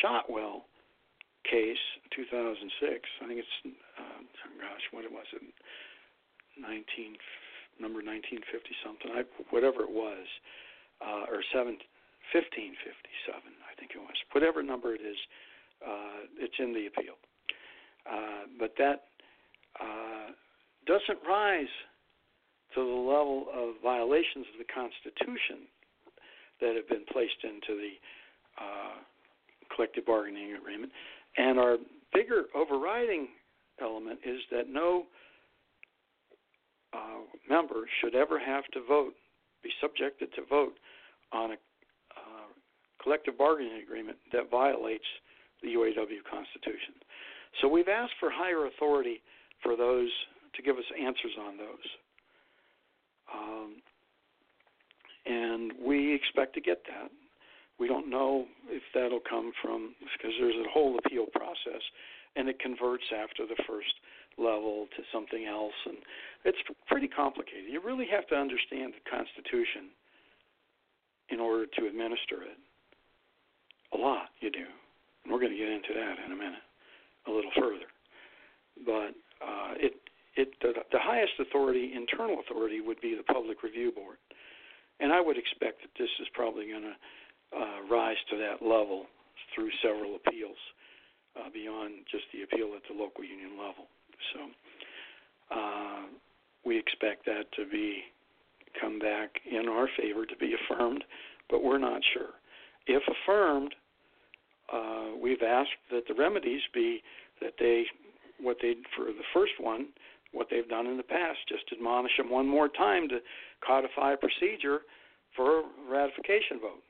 Speaker 2: Shotwell case 2006, I think it's uh, gosh, what was it, 19 number 1950 something, I, whatever it was, uh, or 7 1557, I think it was. Whatever number it is, uh, it's in the appeal. Uh, but that uh, doesn't rise to the level of violations of the Constitution that have been placed into the uh, collective bargaining agreement. And our bigger overriding element is that no uh, member should ever have to vote, be subjected to vote on a collective bargaining agreement that violates the UAW Constitution. So we've asked for higher authority for those to give us answers on those. Um, and we expect to get that. We don't know if that'll come from because there's a whole appeal process, and it converts after the first level to something else, and it's pretty complicated. You really have to understand the Constitution in order to administer it. A lot, you do. And we're going to get into that in a minute, a little further. But uh, it it the, the highest authority, internal authority, would be the Public Review Board, and I would expect that this is probably going to uh, rise to that level through several appeals uh, beyond just the appeal at the local union level. So uh, we expect that to be come back in our favor to be affirmed, but we're not sure. If affirmed, uh, we've asked that the remedies be that they what they for the first one what they've done in the past just admonish them one more time to codify a procedure for a ratification vote.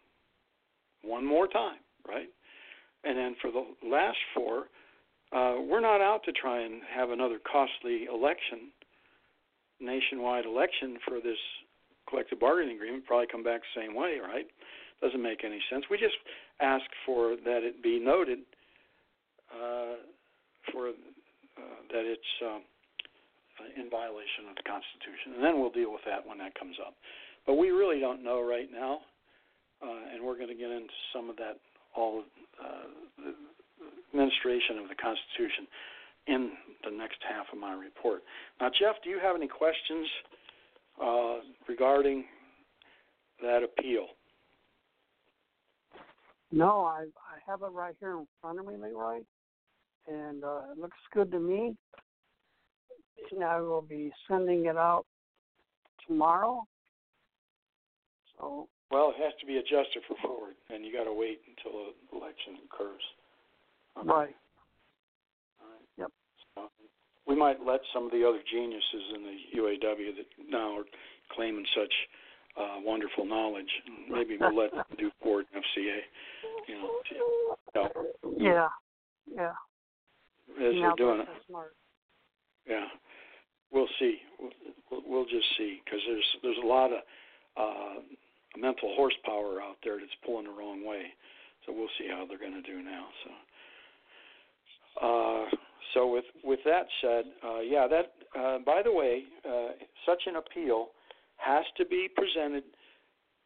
Speaker 2: One more time right? And then for the last four uh, we're not out to try and have another costly election nationwide election for this collective bargaining agreement. Probably come back the same way right doesn't make any sense we just ask for that it be noted uh, for uh, that it's um, in violation of the Constitution, and then we'll deal with that when that comes up. But we really don't know right now, uh, and we're going to get into some of that all uh, the administration of the Constitution in the next half of my report. Now, Jeff, do you have any questions uh, regarding that appeal?
Speaker 3: No, I I have it right here in front of me, Leroy, and uh, it looks good to me. And I will be sending it out tomorrow. So.
Speaker 2: Well, it has to be adjusted for Ford, and you got to wait until the election occurs.
Speaker 3: Okay. Right.
Speaker 2: All right.
Speaker 3: Yep.
Speaker 2: So we might let some of the other geniuses in the UAW that now are claiming such uh, wonderful knowledge. Maybe we'll let them do board FCA. You know, know.
Speaker 3: Yeah, yeah.
Speaker 2: As
Speaker 3: they're
Speaker 2: doing it.
Speaker 3: Smart.
Speaker 2: Yeah, we'll see. We'll, we'll just see because there's there's a lot of uh, mental horsepower out there that's pulling the wrong way. So we'll see how they're going to do now. So, uh, so with with that said, uh, yeah, that uh, by the way, uh, such an appeal has to be presented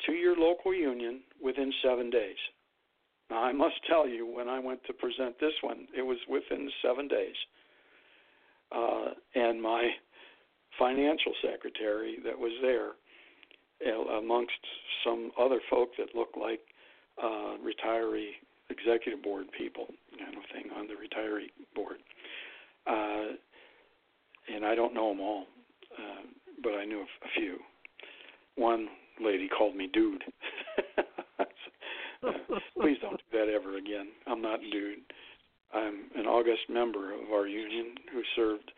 Speaker 2: to your local union within seven days. Now, I must tell you, when I went to present this one, it was within seven days. Uh, and my financial secretary that was there, amongst some other folk that looked like uh, retiree executive board people, kind of thing, on the retiree board. Uh, and I don't know them all, uh, but I knew a few one lady called me dude. Please don't do that ever again. I'm not dude. I'm an august member of our union who served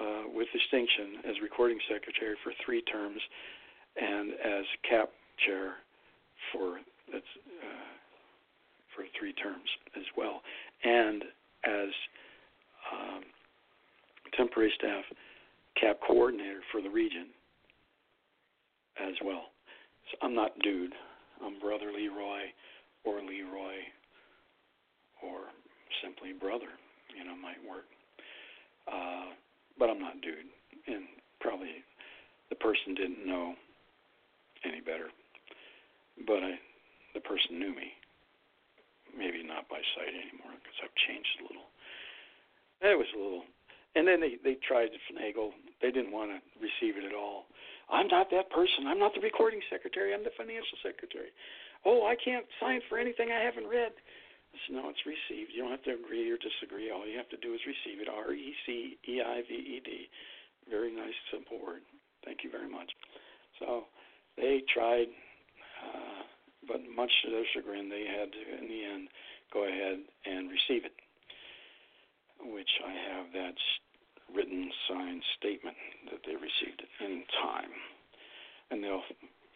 Speaker 2: uh, with distinction as recording secretary for three terms and as CAP chair for that's uh, for three terms as well, and as um, temporary staff CAP coordinator for the region as well. So I'm not dude. I'm brother Leroy or Leroy or simply brother, you know, might work. Uh, but I'm not dude. And probably the person didn't know any better. But I, the person knew me. Maybe not by sight anymore because I've changed a little. It was a little. And then they, they tried to finagle. They didn't want to receive it at all. I'm not that person. I'm not the recording secretary. I'm the financial secretary. oh, I can't sign for anything I haven't read. No, it's received. You don't have to agree or disagree. All you have to do is receive it. R E C E I V E D. Very nice, simple word. Thank you very much. So they tried, uh, but much to their chagrin, they had to, in the end, go ahead and receive it, which I have that written signed statement that they received it in time. And they'll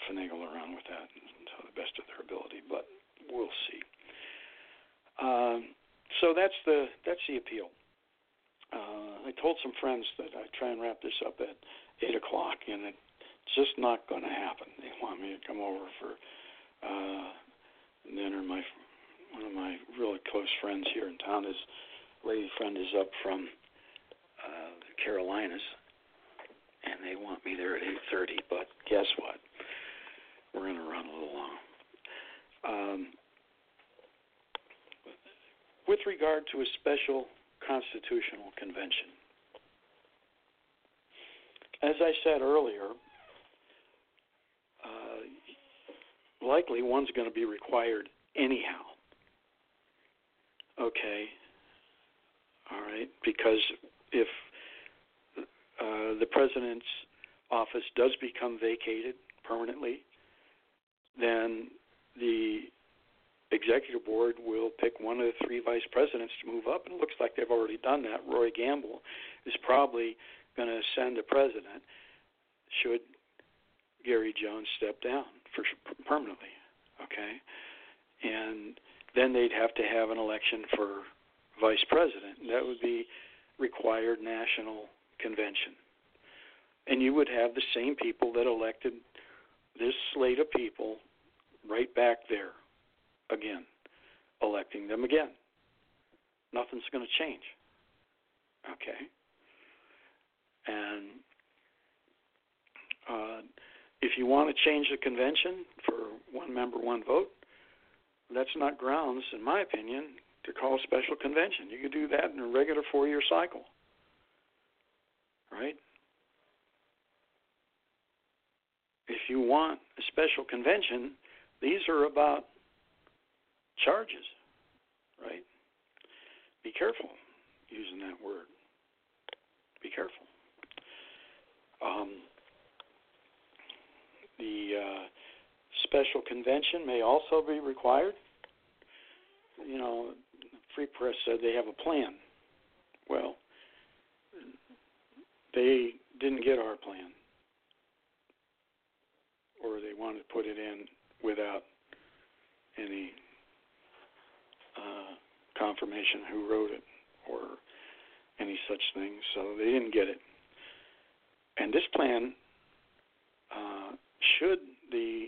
Speaker 2: finagle around with that to the best of their ability, but we'll see. Um, so that's the that's the appeal. Uh, I told some friends that I try and wrap this up at eight o'clock, and it's just not going to happen. They want me to come over for uh, dinner. My one of my really close friends here in town, his lady friend is up from uh, the Carolinas, and they want me there at 8:30. But guess what? We're going to run a little long. Um, with regard to a special constitutional convention, as I said earlier, uh, likely one's going to be required anyhow. Okay. All right. Because if uh, the president's office does become vacated permanently, then the executive board will pick one of the three vice presidents to move up, and it looks like they've already done that. Rory Gamble is probably going to send a president should Gary Jones step down for permanently. Okay, and then they'd have to have an election for vice president. That would be required national convention. And you would have the same people that elected this slate of people right back there again, electing them again. Nothing's going to change. Okay? And uh, if you want to change the convention for one member, one vote, that's not grounds, in my opinion, to call a special convention. You could do that in a regular four year cycle. Right? If you want a special convention, these are about charges, right? Be careful using that word. Be careful. Um, the uh, special convention may also be required. You know, Free Press said they have a plan. Well, they didn't get our plan, or they wanted to put it in without any uh, confirmation who wrote it or any such thing. So they didn't get it. And this plan, uh, should the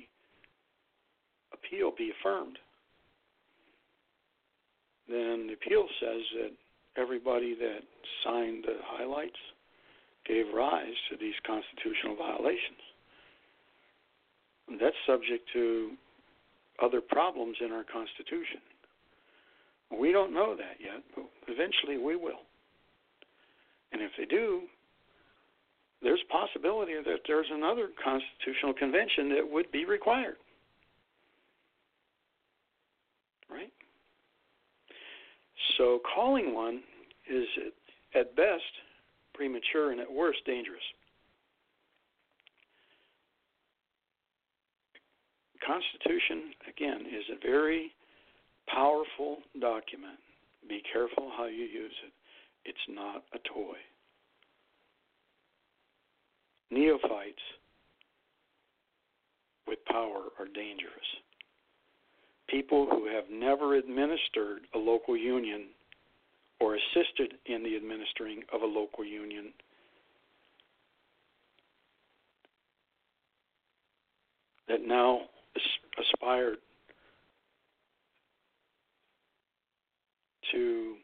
Speaker 2: appeal be affirmed, then the appeal says that everybody that signed the highlights gave rise to these constitutional violations. And that's subject to other problems in our Constitution. We don't know that yet, but eventually we will. And if they do, there's possibility that there's another constitutional convention that would be required. Right? So calling one is at best premature and at worst dangerous. Constitution, again, is a very powerful document. Be careful how you use it. It's not a toy. Neophytes with power are dangerous. People who have never administered a local union or assisted in the administering of a local union that now aspire to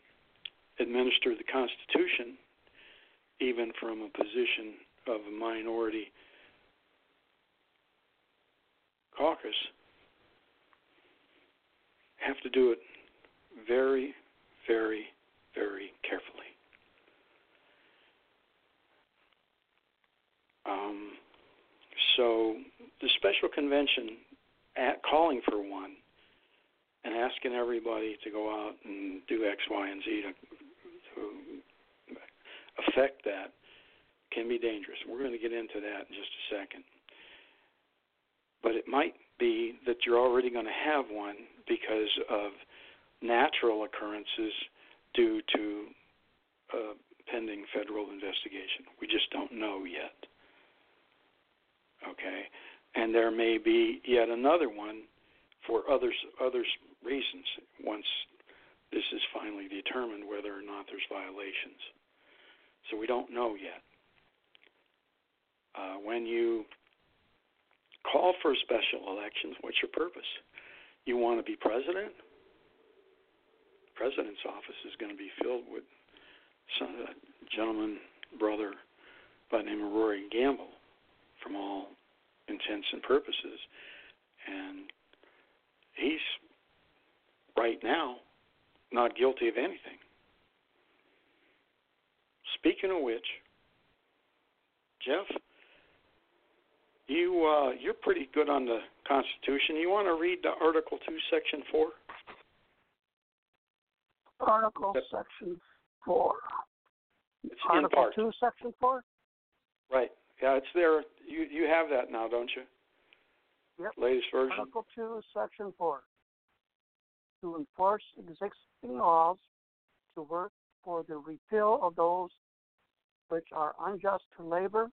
Speaker 2: administer the Constitution, even from a position of a minority caucus, have to do it very, very, very carefully. Um, so the special convention at calling for one and asking everybody to go out and do X, Y, and Z to, to affect that can be dangerous. We're going to get into that in just a second. But it might be that you're already going to have one because of natural occurrences due to uh, pending federal investigation. We just don't know yet. Okay, and there may be yet another one for others reasons once this is finally determined whether or not there's violations. So we don't know yet. Uh, when you call for special elections, what's your purpose? You want to be president? The president's office is going to be filled with some a gentleman brother by the name of Rory Gamble from all intents and purposes. And he's right now not guilty of anything. Speaking of which, Jeff, you uh, you're pretty good on the Constitution. You want to read the Article Two, Section Four?
Speaker 3: Article Section Four.
Speaker 2: It's
Speaker 3: Article
Speaker 2: in part.
Speaker 3: Two, Section Four.
Speaker 2: Right. Yeah, it's there. You you have that now, don't you?
Speaker 3: Yep.
Speaker 2: Latest version.
Speaker 3: Article Two, Section Four. To enforce existing laws, to work for the repeal of those which are unjust to labor,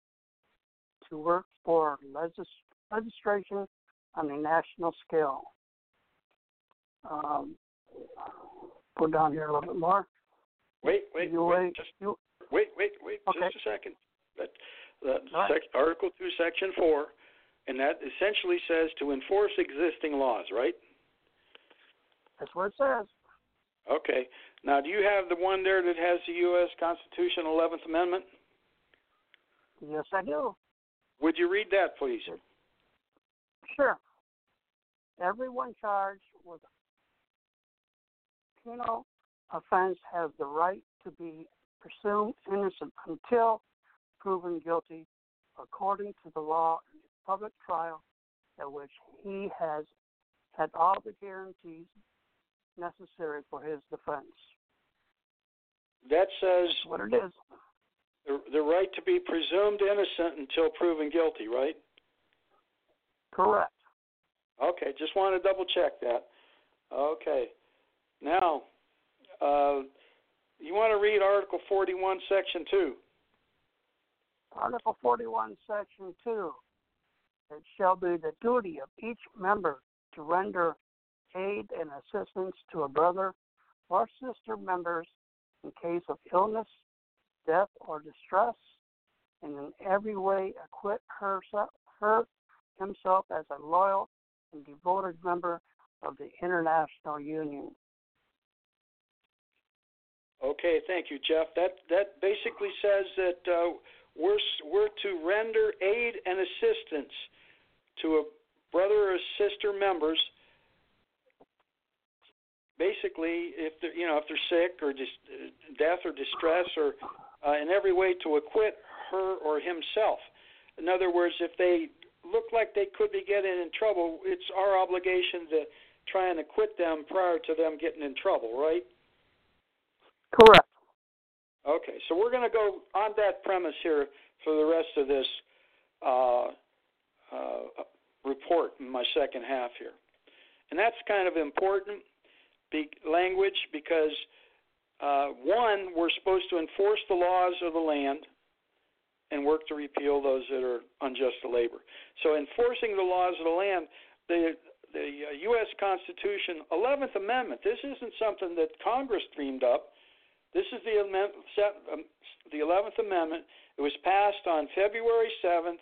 Speaker 3: to work for legis- legislation on a national scale. Um, go down here a little bit more.
Speaker 2: Wait, wait,
Speaker 3: You
Speaker 2: wait,
Speaker 3: wait-
Speaker 2: just
Speaker 3: you-
Speaker 2: wait, wait, wait,
Speaker 3: Okay.
Speaker 2: just a second. That, that
Speaker 3: right.
Speaker 2: sec, Article Two, Section Four, and that essentially says to enforce existing laws, right?
Speaker 3: That's what it says.
Speaker 2: Okay. Now, do you have the one there that has the U.S. Constitution, Eleventh Amendment?
Speaker 3: Yes, I do.
Speaker 2: Would you read that, please?
Speaker 3: Sure. Everyone charged with a penal offense has the right to be presumed innocent until proven guilty according to the law in a public trial at which he has had all the guarantees necessary for his defense.
Speaker 2: That says
Speaker 3: That's what it is.
Speaker 2: The, the right to be presumed innocent until proven guilty, right?
Speaker 3: Correct.
Speaker 2: Okay, just want to double check that. Okay. Now, uh, you want to read Article 41, Section 2.
Speaker 3: Article 41, Section 2. It shall be the duty of each member to render aid and assistance to a brother or sister members in case of illness, death, or distress, and in every way acquit herself, her himself as a loyal and devoted member of the international union.
Speaker 2: Okay, thank you, Jeff. That that basically says that uh, we're we're to render aid and assistance to a brother or sister members. Basically, if they're you know if they're sick or just uh, death or distress or uh, in every way to acquit her or himself. In other words, if they look like they could be getting in trouble, it's our obligation to try and acquit them prior to them getting in trouble, right?
Speaker 3: Correct.
Speaker 2: Okay, so we're going to go on that premise here for the rest of this uh, uh, report in my second half here. And that's kind of important be- language because, uh, one, we're supposed to enforce the laws of the land and work to repeal those that are unjust to labor. So, enforcing the laws of the land, the the uh, U.S. Constitution, 11th Amendment. This isn't something that Congress dreamed up. This is the, um, the 11th Amendment. It was passed on February 7th,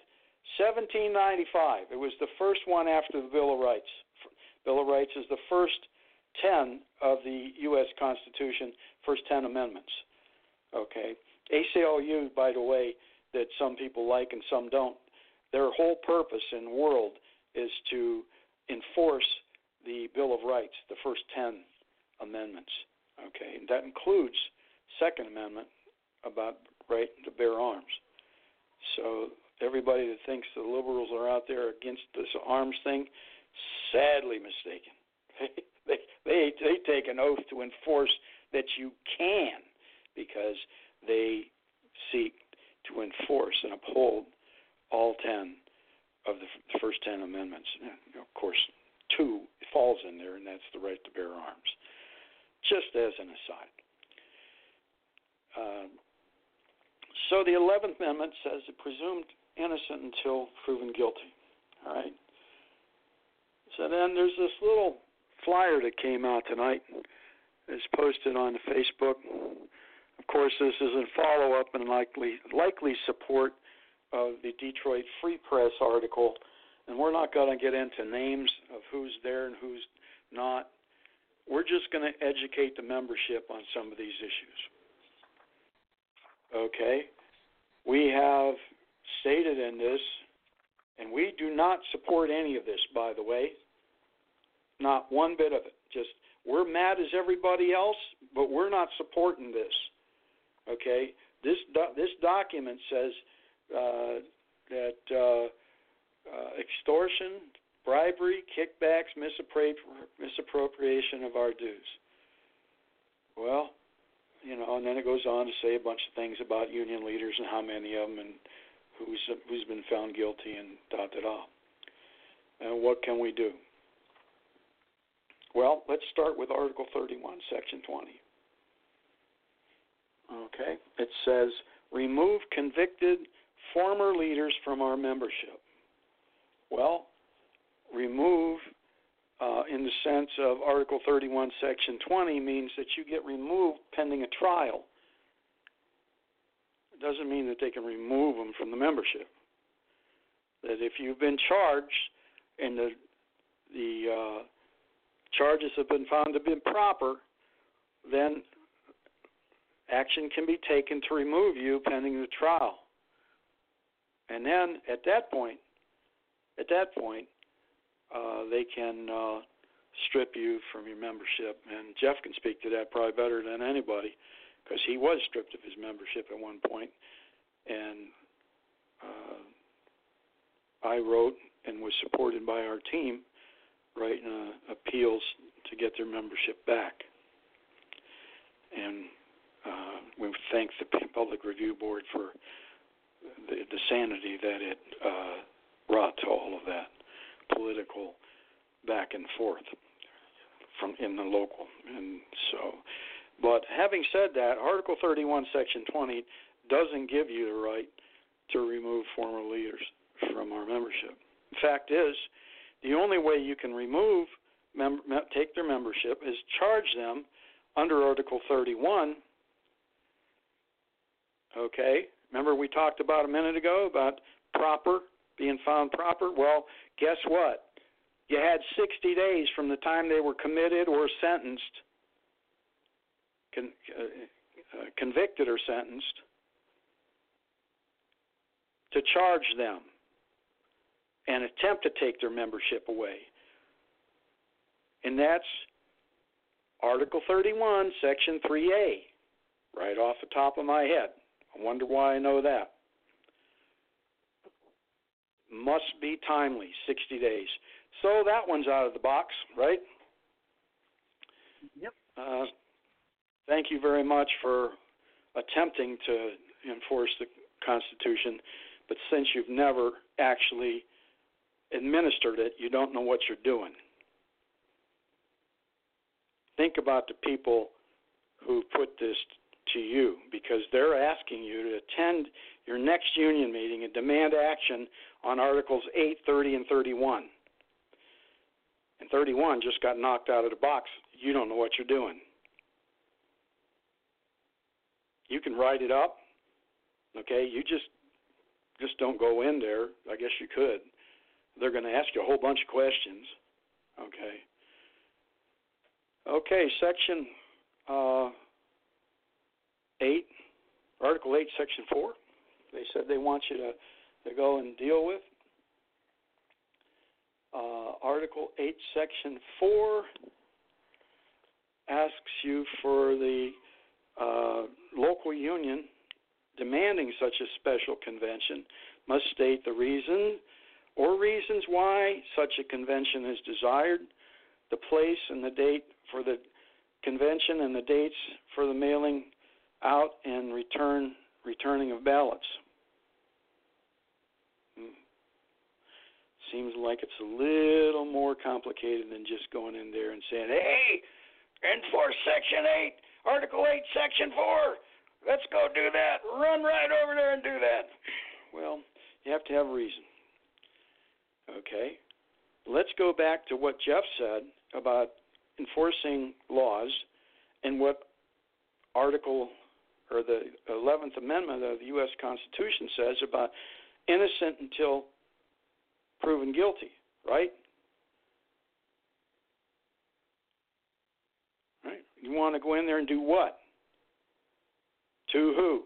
Speaker 2: 1795. It was the first one after the Bill of Rights. Bill of Rights is the first 10 of the U.S. Constitution, first 10 amendments. Okay. ACLU, by the way, that some people like and some don't, their whole purpose in the world is to enforce the Bill of Rights, the first 10 amendments. Okay. And that includes Second Amendment about right to bear arms. So everybody that thinks the liberals are out there against this arms thing, sadly mistaken. they they they take an oath to enforce that you can because they seek to enforce and uphold all 10 of the first 10 amendments. Of course, two falls in there, and that's the right to bear arms. Just as an aside. Uh, so the 11th Amendment says it presumed innocent until proven guilty. All right. So then there's this little flyer that came out tonight. is posted on Facebook. Of course, this is in follow up and likely likely support of the Detroit Free Press article. And we're not going to get into names of who's there and who's not. We're just going to educate the membership on some of these issues. Okay? We have stated in this, and we do not support any of this, by the way. Not one bit of it. Just we're mad as everybody else, but we're not supporting this. Okay? This do- this document says uh, that uh, uh, extortion, bribery, kickbacks, misappropriation of our dues. Well, you know, and then it goes on to say a bunch of things about union leaders and how many of them and who's who's been found guilty and da da da. And what can we do? Well, let's start with Article 31, Section 20. Okay, it says remove convicted former leaders from our membership. Well, remove uh, in the sense of Article 31, Section 20 means that you get removed pending a trial. It doesn't mean that they can remove them from the membership. That if you've been charged and the the uh, charges have been found to be proper, then action can be taken to remove you pending the trial. And then at that point, at that point, uh, they can uh, strip you from your membership. And Jeff can speak to that probably better than anybody because he was stripped of his membership at one point. And uh, I wrote and was supported by our team writing uh, appeals to get their membership back. And uh, we thank the Public Review Board for the, the sanity that it uh, brought to all of that political back and forth from in the local. And so, but having said that, Article 31, Section 20 doesn't give you the right to remove former leaders from our membership. Fact is, the only way you can remove mem- take their membership is charge them under Article 31. Okay, remember we talked about a minute ago about proper being found proper? Well, guess what? You had 60 days from the time they were committed or sentenced, con- uh, uh, convicted or sentenced, to charge them and attempt to take their membership away. And that's Article 31, Section 3A, right off the top of my head. I wonder why I know that must be timely, 60 days. So that one's out of the box, right?
Speaker 3: Yep.
Speaker 2: Uh, thank you very much for attempting to enforce the Constitution, but since you've never actually administered it, you don't know what you're doing. Think about the people who put this to you because they're asking you to attend your next union meeting and demand action on Articles 8, 30, and 31. And 31 just got knocked out of the box. You don't know what you're doing. You can write it up, okay? You just just don't go in there. I guess you could. They're going to ask you a whole bunch of questions, okay? Okay, section uh, 8, Article 8, Section 4. They said they want you to to go and deal with. Uh, Article 8, Section 4 asks you for the uh, local union demanding such a special convention must state the reason or reasons why such a convention is desired, the place and the date for the convention and the dates for the mailing out and return returning of ballots. Hmm. Seems like it's a little more complicated than just going in there and saying, "Hey, enforce Section 8, Article 8, Section 4. Let's go do that. Run right over there and do that." Well, you have to have a reason. Okay? Let's go back to what Jeff said about enforcing laws and what Article or the 11th Amendment of the U.S. Constitution says about innocent until proven guilty, right? Right? You want to go in there and do what? To who?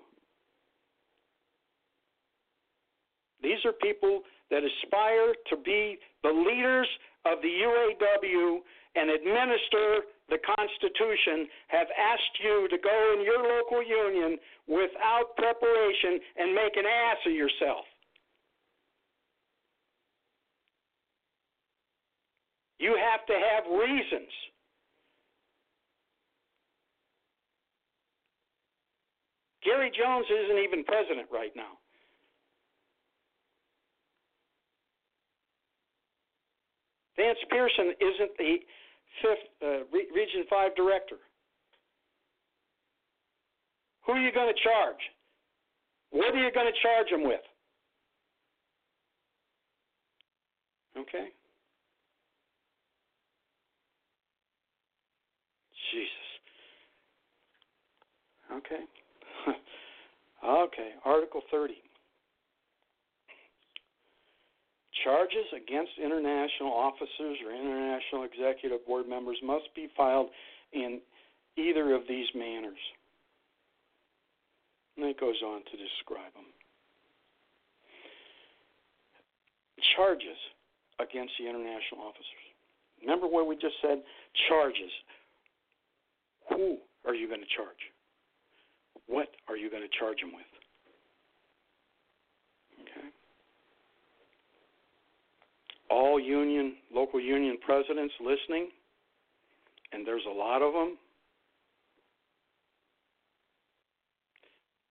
Speaker 2: These are people that aspire to be the leaders of the UAW and administer the Constitution have asked you to go in your local union without preparation and make an ass of yourself. You have to have reasons. Gary Jones isn't even president right now. Vance Pearson isn't the fifth uh, Re- Region Five director. Who are you going to charge? What are you going to charge them with? Okay. Jesus. Okay. okay. Article 30. Charges against international officers or international executive board members must be filed in either of these manners. And it goes on to describe them. Charges against the international officers. Remember what we just said? Charges. Who are you going to charge? What are you going to charge them with? Okay. All union, local union presidents listening, and there's a lot of them.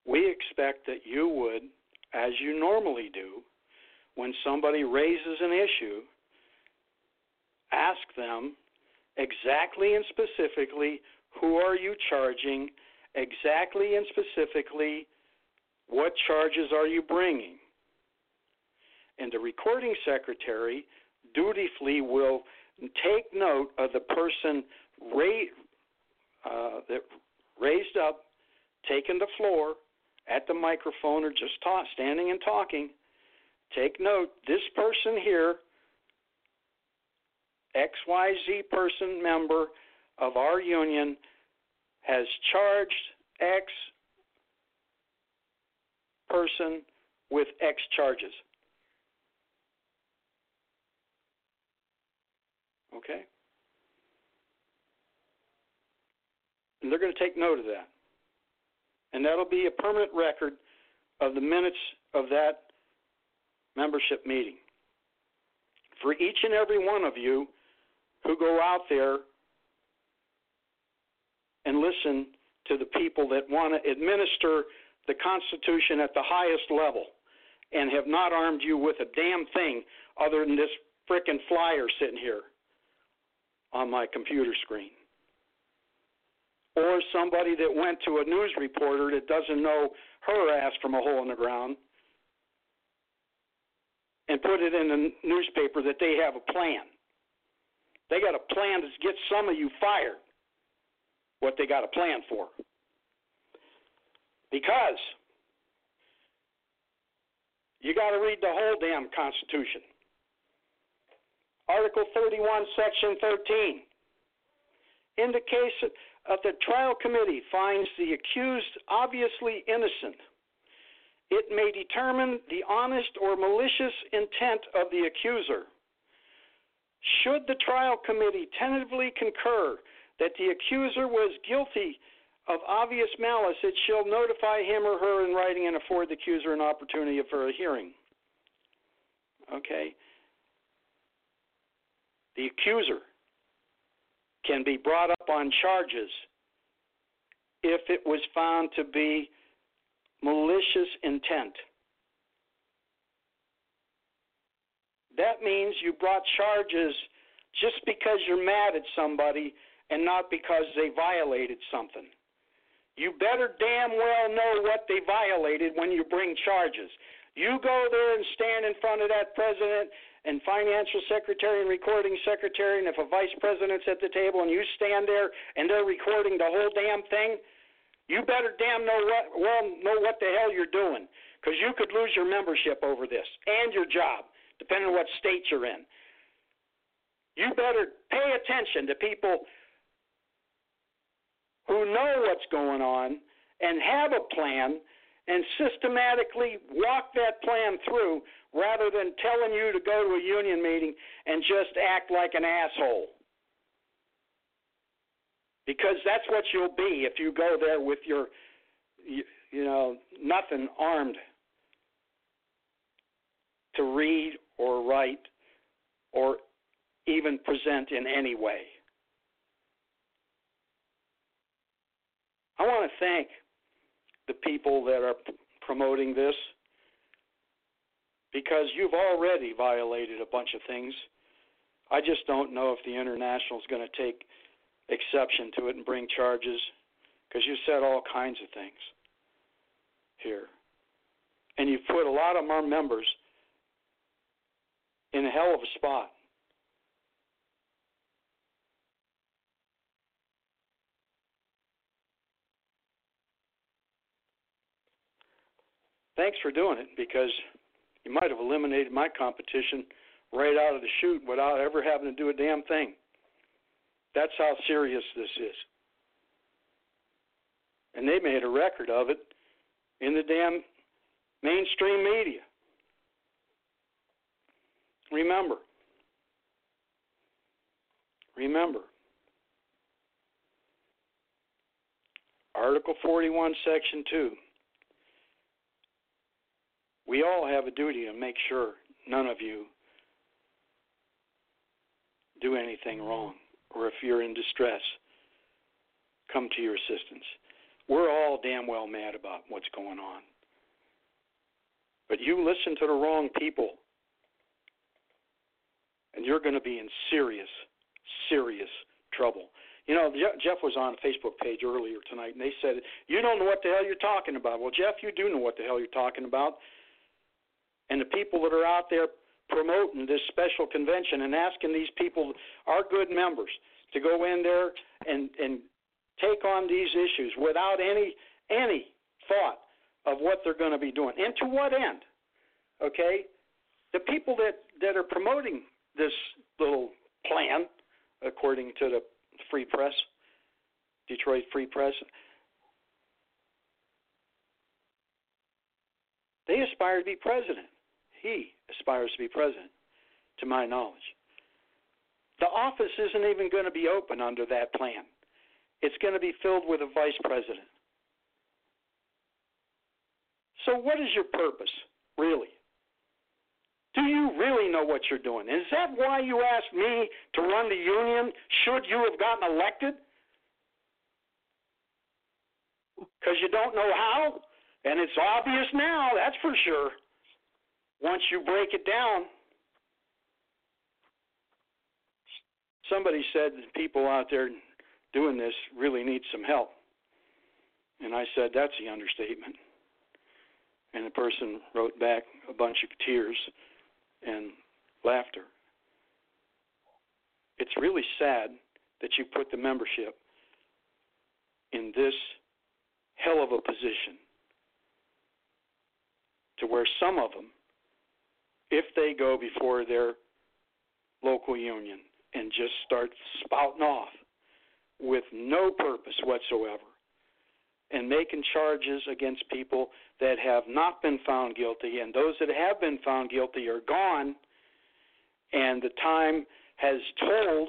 Speaker 2: We expect that you would, as you normally do, when somebody raises an issue, ask them exactly and specifically who are you charging, exactly and specifically what charges are you bringing. And the recording secretary dutifully will take note of the person ra- uh, that raised up, taken the floor at the microphone, or just ta- standing and talking. Take note, this person here, XYZ person member of our union, has charged X person with X charges. Okay? And they're going to take note of that. And that'll be a permanent record of the minutes of that membership meeting. For each and every one of you who go out there and listen to the people that want to administer the Constitution at the highest level and have not armed you with a damn thing other than this frickin' flyer sitting here on my computer screen. Or somebody that went to a news reporter that doesn't know her ass from a hole in the ground and put it in the newspaper that they have a plan. They got a plan to get some of you fired. What they got a plan for. Because you got to read the whole damn Constitution. Article 31, Section 13. In the case of the trial committee finds the accused obviously innocent, it may determine the honest or malicious intent of the accuser. Should the trial committee tentatively concur that the accuser was guilty of obvious malice, it shall notify him or her in writing and afford the accuser an opportunity for a hearing. Okay? The accuser, can be brought up on charges if it was found to be malicious intent. That means you brought charges just because you're mad at somebody and not because they violated something. You better damn well know what they violated when you bring charges. You go there and stand in front of that president and financial secretary and recording secretary, and if a vice president's at the table and you stand there and they're recording the whole damn thing, you better damn know what well know what the hell you're doing, because you could lose your membership over this and your job, depending on what state you're in. You better pay attention to people who know what's going on and have a plan and systematically walk that plan through rather than telling you to go to a union meeting and just act like an asshole. Because that's what you'll be if you go there with your, you, you know, nothing armed to read or write or even present in any way. I want to thank the people that are promoting this because you've already violated a bunch of things. I just don't know if the international is going to take exception to it and bring charges because you said all kinds of things here. And you've put a lot of our members in a hell of a spot. Thanks for doing it because you might have eliminated my competition right out of the chute without ever having to do a damn thing. That's how serious this is. And they made a record of it in the damn mainstream media. Remember, remember, Article 41, Section 2 we all have a duty to make sure none of you do anything wrong, or if you're in distress, come to your assistance. We're all damn well mad about what's going on. But you listen to the wrong people, and you're going to be in serious, serious trouble. You know, Jeff was on a Facebook page earlier tonight, and they said, You don't know what the hell you're talking about. Well, Jeff, you do know what the hell you're talking about and the people that are out there promoting this special convention and asking these people, our good members, to go in there and and take on these issues without any any thought of what they're going to be doing. And to what end. Okay, the people that that are promoting this little plan, according to the Free Press, Detroit Free Press, they aspire to be president he aspires to be president, to my knowledge. The office isn't even going to be open under that plan. It's going to be filled with a vice president. So, what is your purpose, really? Do you really know what you're doing? Is that why you asked me to run the union should you have gotten elected? Because you don't know how? And it's obvious now, that's for sure once you break it down, somebody said people out there doing this really need some help. And I said, that's the understatement. And the person wrote back a bunch of tears and laughter. It's really sad that you put the membership in this hell of a position to where some of them if they go before their local union and just start spouting off with no purpose whatsoever and making charges against people that have not been found guilty and those that have been found guilty are gone and the time has told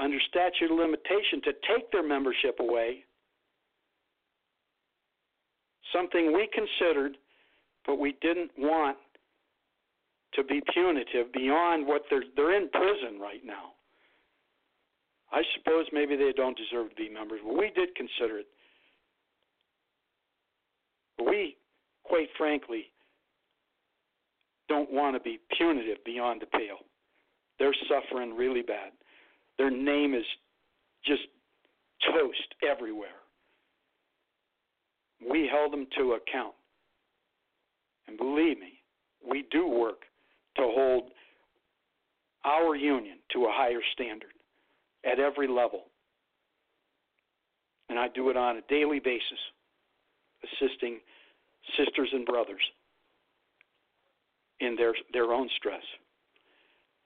Speaker 2: under statute of limitation to take their membership away something we considered but we didn't want to be punitive beyond what they're they're in prison right now. I suppose maybe they don't deserve to be members, but we did consider it. But we, quite frankly, don't want to be punitive beyond the pale. They're suffering really bad. Their name is just toast everywhere. We held them to account. And believe me, we do work to hold our union to a higher standard at every level. And I do it on a daily basis, assisting sisters and brothers in their their own stress.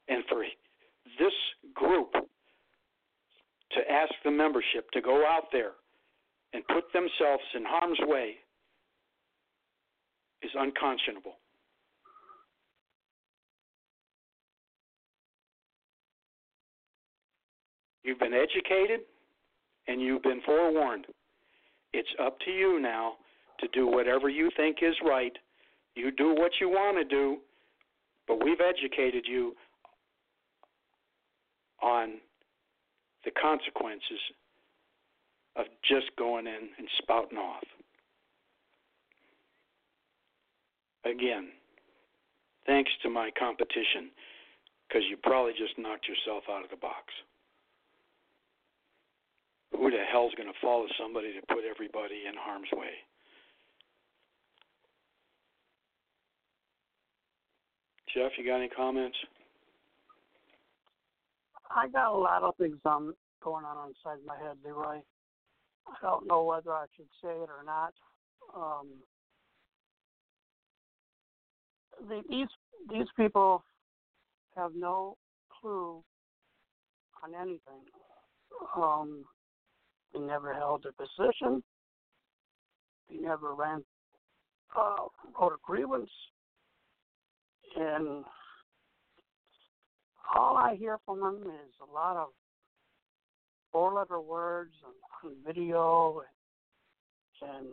Speaker 2: And for this group to ask the membership to go out there and put themselves in harm's way is unconscionable. You've been educated and you've been forewarned. It's up to you now to do whatever you think is right. You do what you want to do, but we've educated you on the consequences of just going in and spouting off. Again, thanks to my competition, because you probably just knocked yourself out of the box. Who the hell's going to follow somebody to put everybody in harm's way? Jeff, you got any comments?
Speaker 3: I got a lot of things going on inside my head, Leroy. I don't know whether I should say it or not. Um, the, these these people have no clue on anything. Um, they never held a position. They never ran, uh, wrote a grievance, and all I hear from them is a lot of four-letter words on, on video and, and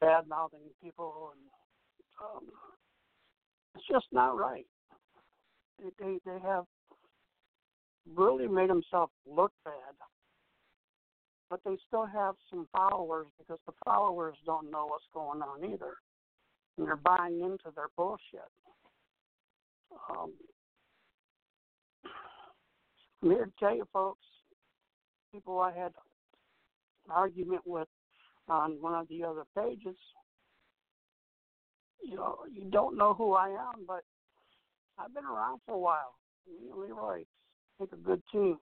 Speaker 3: bad mouthing people, and um, it's just not right. They, they they have really made themselves look bad, but they still have some followers because the followers don't know what's going on either, and they're buying into their bullshit. Um, I'm here to tell you, folks, people I had an argument with on one of the other pages. You know, you don't know who I am, but I've been around for a while. Leroy make a good team.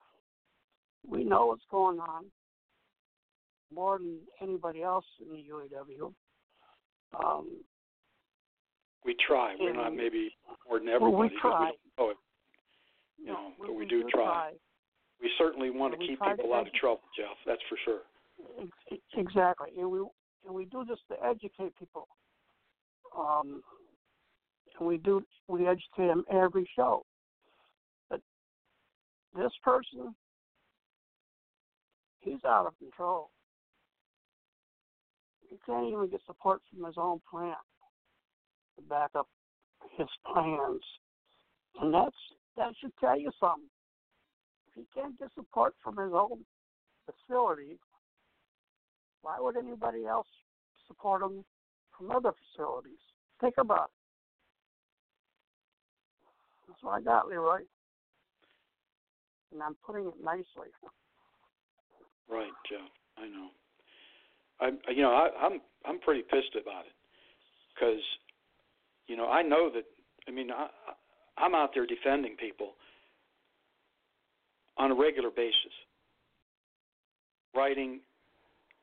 Speaker 3: We know what's going on more than anybody else in the UAW. Um,
Speaker 2: we try. We're not maybe more than everybody.
Speaker 3: Well, we try.
Speaker 2: We know it, you know, but we, we do, do try.
Speaker 3: try.
Speaker 2: We certainly want to keep people
Speaker 3: to
Speaker 2: out of trouble, Jeff. That's for sure.
Speaker 3: Exactly, and we and we do this to educate people. Um, and we do we educate them every show. But this person, he's out of control. He can't even get support from his own plant to back up his plans, and that's that should tell you something. If he can't get support from his own facility, why would anybody else support him from other facilities? Think about it. That's what I got, Leroy. And I'm putting it nicely.
Speaker 2: Right, Jeff. I know. I, you know, I, I'm I'm pretty pissed about it because, you know, I know that. I mean, I, I'm out there defending people on a regular basis, writing,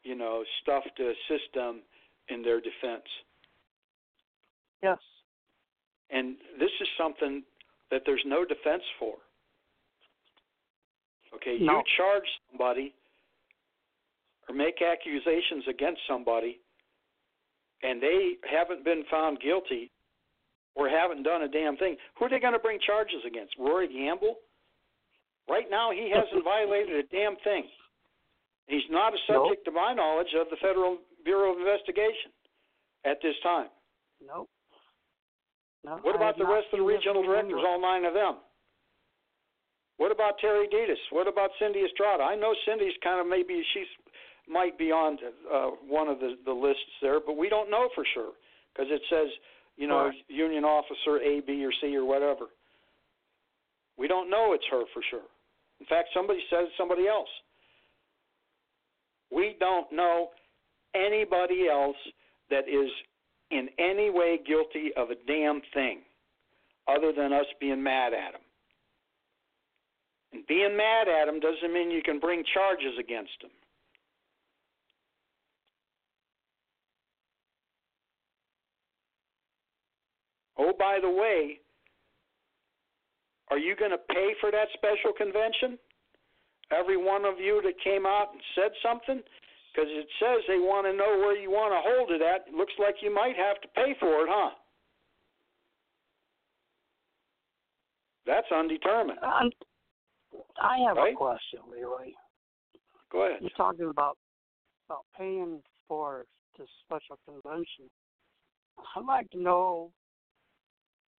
Speaker 2: you know, stuff to assist them in their defense.
Speaker 3: Yes.
Speaker 2: And this is something that there's no defense for. Okay,
Speaker 3: no.
Speaker 2: you charge somebody or make accusations against somebody and they haven't been found guilty or haven't done a damn thing, who are they going to bring charges against? Rory Gamble? Right now, he hasn't violated a damn thing. He's not a subject,
Speaker 3: nope.
Speaker 2: to my knowledge, of the Federal Bureau of Investigation at this time.
Speaker 3: Nope. No,
Speaker 2: What about the rest of the regional directors, all nine of them? What about Terry Dittes? What about Cindy Estrada? I know Cindy's kind of maybe she's might be on uh, one of the the lists there, but we don't know for sure because it says you know
Speaker 3: Correct.
Speaker 2: union officer A, B, or C or whatever. We don't know it's her for sure. In fact, somebody says somebody else. We don't know anybody else that is in any way guilty of a damn thing other than us being mad at them. And being mad at them doesn't mean you can bring charges against them. Oh, by the way, are you going to pay for that special convention? Every one of you that came out and said something? Because it says they want to know where you want to hold it at. It looks like you might have to pay for it, huh? That's undetermined.
Speaker 3: Um, I have
Speaker 2: Right?
Speaker 3: a question, Leroy.
Speaker 2: Go ahead.
Speaker 3: You're talking about about paying for this special convention. I'd like to know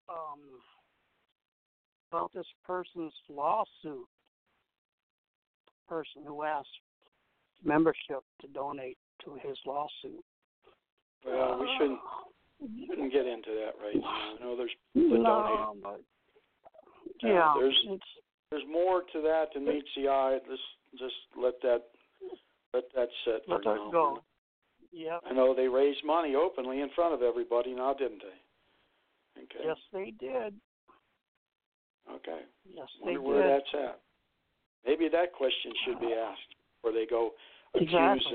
Speaker 3: um, about this person's lawsuit. Person who asked membership to donate to his lawsuit.
Speaker 2: Well, we shouldn't shouldn't get into that right now. I know there's that
Speaker 3: No, but
Speaker 2: Uh,
Speaker 3: yeah,
Speaker 2: there's- there's more to that than meets the eye. Let's just let that let that sit for
Speaker 3: let
Speaker 2: now.
Speaker 3: that go. Yep.
Speaker 2: I know they raised money openly in front of everybody now, didn't they? Okay.
Speaker 3: Yes, they did.
Speaker 2: Okay.
Speaker 3: Yes, they
Speaker 2: Wonder where
Speaker 3: did.
Speaker 2: that's at. Maybe that question should be asked where they go accuse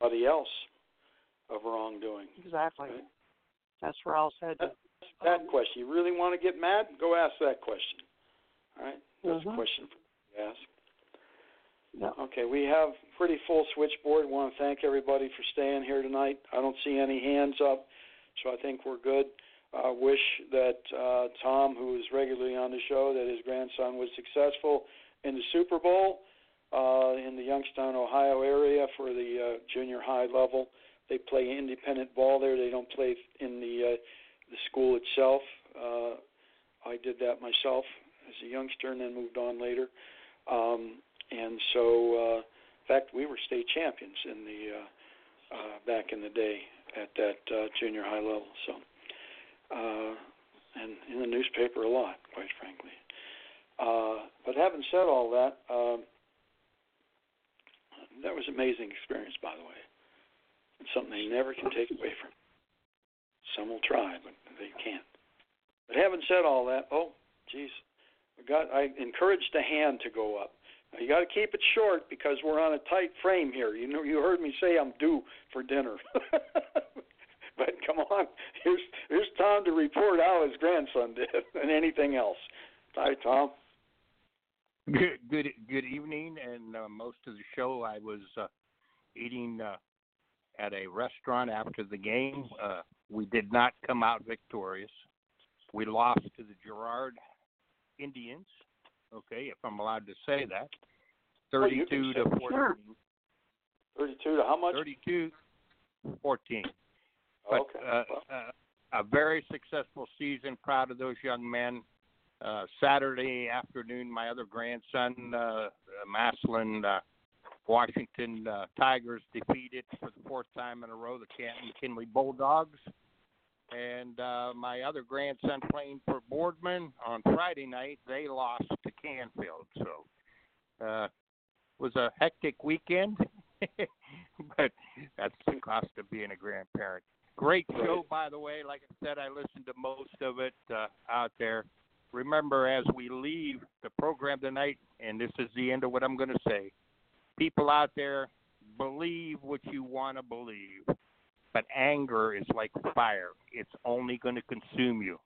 Speaker 2: somebody else of wrongdoing.
Speaker 3: Exactly.
Speaker 2: Right.
Speaker 3: That's where I was headed.
Speaker 2: That question. You really want to get mad? Go ask that question. All right? That's a
Speaker 3: Mhm.
Speaker 2: question for you to ask.
Speaker 3: Yeah.
Speaker 2: Okay, we have pretty full switchboard. want to thank everybody for staying here tonight. I don't see any hands up, so I think we're good. Uh, wish that uh, Tom, who is regularly on the show, that his grandson was successful in the Super Bowl uh, in the Youngstown, Ohio area for the uh, junior high level. They play independent ball there. They don't play in the uh, the school itself. Uh, I did that myself as a youngster and then moved on later. Um, and so, uh, in fact, we were state champions in the uh, uh, back in the day at that uh, junior high level. So, uh, and in the newspaper a lot, quite frankly. Uh, but having said all that, um, that was an amazing experience, by the way. It's something they never can take away from. Some will try, but they can't. But having said all that, oh, geez, we got. I encouraged the hand to go up. Now, you got to keep it short because we're on a tight frame here. You know, you heard me say I'm due for dinner. but come on, here's here's Tom to report how his grandson did, and anything else. Hi, Tom.
Speaker 4: Good, good, good evening. And uh, most of the show, I was uh, eating uh, at a restaurant after the game. Uh, we did not come out victorious. We lost to the Girard Indians. Okay, if I'm allowed to say that,
Speaker 2: Well, you
Speaker 4: thirty-two to fourteen.
Speaker 3: Sure.
Speaker 2: Thirty-two to how much?
Speaker 4: 32 14. But
Speaker 2: okay.
Speaker 4: uh,
Speaker 2: well,
Speaker 4: uh, a very successful season. Proud of those young men. Uh, Saturday afternoon, my other grandson, uh, Massillon, uh, Washington uh, Tigers defeated for the fourth time in a row the Canton McKinley Bulldogs. And uh, my other grandson playing for Boardman on Friday night, they lost to Canfield. So uh, was a hectic weekend, but that's the cost of being a grandparent. Great show, by the way. Like I said, I listened to most of it uh, out there. Remember, as we leave the program tonight, and this is the end of what I'm going to say, people out there believe what you want to believe, but anger is like fire. It's only going to consume you.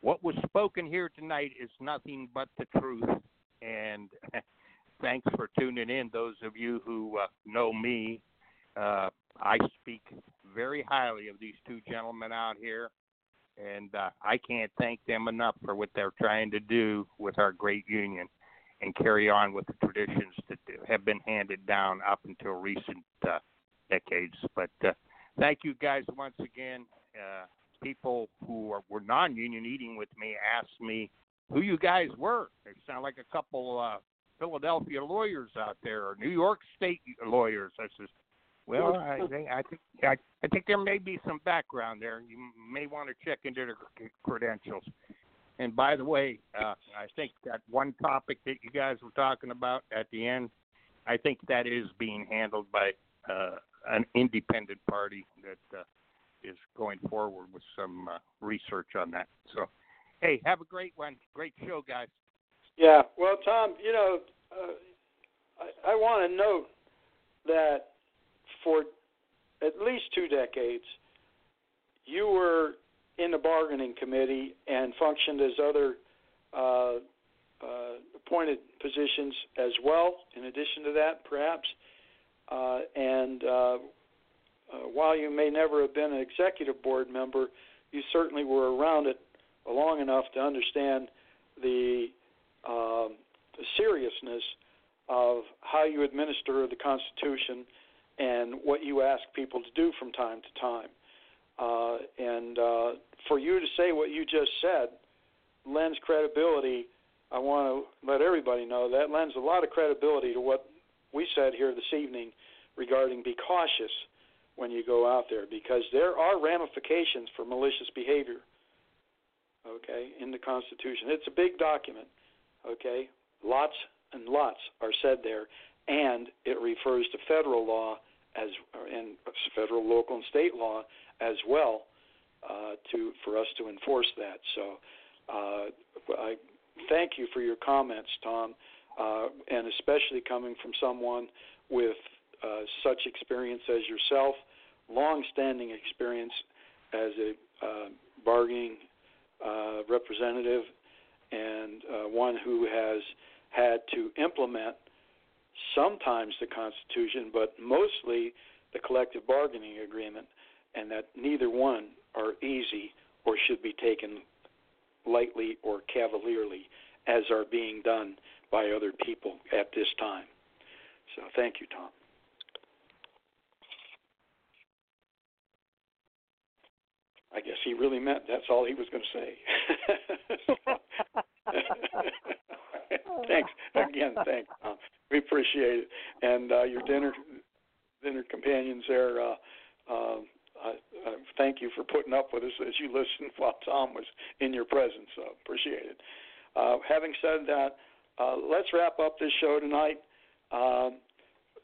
Speaker 4: What was spoken here tonight is nothing but the truth. And thanks for tuning in, those of you who uh, know me. Uh, I speak very highly of these two gentlemen out here, and uh, I can't thank them enough for what they're trying to do with our great union and carry on with the traditions that have been handed down up until recent uh, decades. But uh, thank you guys once again. Uh, people who are, were non-union eating with me asked me who you guys were. They sound like a couple uh, Philadelphia lawyers out there or New York State lawyers. I says, well, I think I think I, I think there may be some background there. You may want to check into the credentials. And by the way, uh, I think that one topic that you guys were talking about at the end, I think that is being handled by uh, an independent party that uh, is going forward with some uh, research on that. So, hey, have a great one. Great show, guys.
Speaker 2: Yeah. Well, Tom, you know, uh, I, I want to note that for at least two decades, you were in the bargaining committee and functioned as other uh, uh, appointed positions as well. In addition to that, perhaps, uh, and uh, uh, while you may never have been an executive board member, you certainly were around it long enough to understand the, um, the seriousness of how you administer the Constitution and what you ask people to do from time to time. Uh, and uh, for you to say what you just said lends credibility. I want to let everybody know that lends a lot of credibility to what we said here this evening regarding be cautious when you go out there because there are ramifications for malicious behavior. Okay, in the Constitution, it's a big document. Okay, lots and lots are said there, and it refers to federal law as and federal, local, and state law as well uh, to for us to enforce that. So uh, I thank you for your comments, Tom, uh, and especially coming from someone with uh, such experience as yourself, long-standing experience as a uh, bargaining uh, representative, and one who has had to implement sometimes the Constitution, but mostly the collective bargaining agreement, and that neither one are easy or should be taken lightly or cavalierly as are being done by other people at this time. So thank you, Tom. I guess he really meant that's all he was going to say. thanks again. Thanks. Uh, we appreciate it, and uh, your dinner dinner companions there. Uh, uh, I, I thank you for putting up with us as you listened while Tom was in your presence. So appreciate it. Uh, having said that, uh, let's wrap up this show tonight. Uh,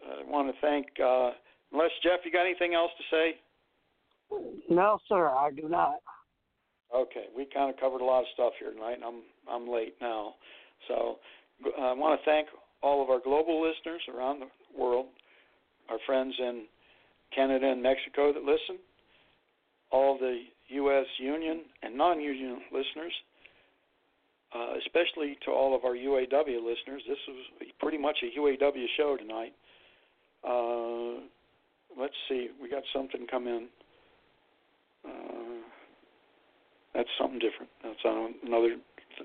Speaker 2: I want to thank. Uh, unless Jeff, you got anything else to say?
Speaker 3: No, sir, I do not.
Speaker 2: Okay, we kind of covered a lot of stuff here tonight, and I'm I'm late now. So I want to thank all of our global listeners around the world, our friends in Canada and Mexico that listen, all the U.S. union and non union listeners, uh, especially to all of our UAW listeners. This was pretty much a UAW show tonight. Uh, let's see, we got something come in. Uh, that's something different. That's another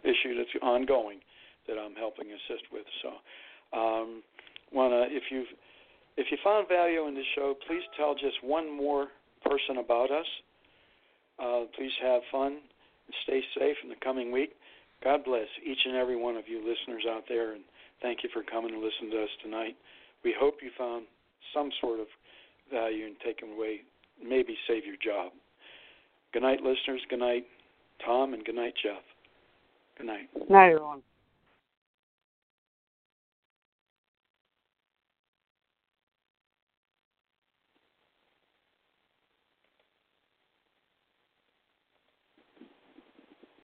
Speaker 2: issue that's ongoing that I'm helping assist with. So, um, wanna if you if you found value in the show, please tell just one more person about us. Uh, please have fun and stay safe in the coming week. God bless each and every one of you listeners out there, and thank you for coming to listen to us tonight. We hope you found some sort of value in taking away, maybe save your job. Good night, listeners. Good night, Tom, and good night, Jeff. Good night.
Speaker 3: Night, everyone.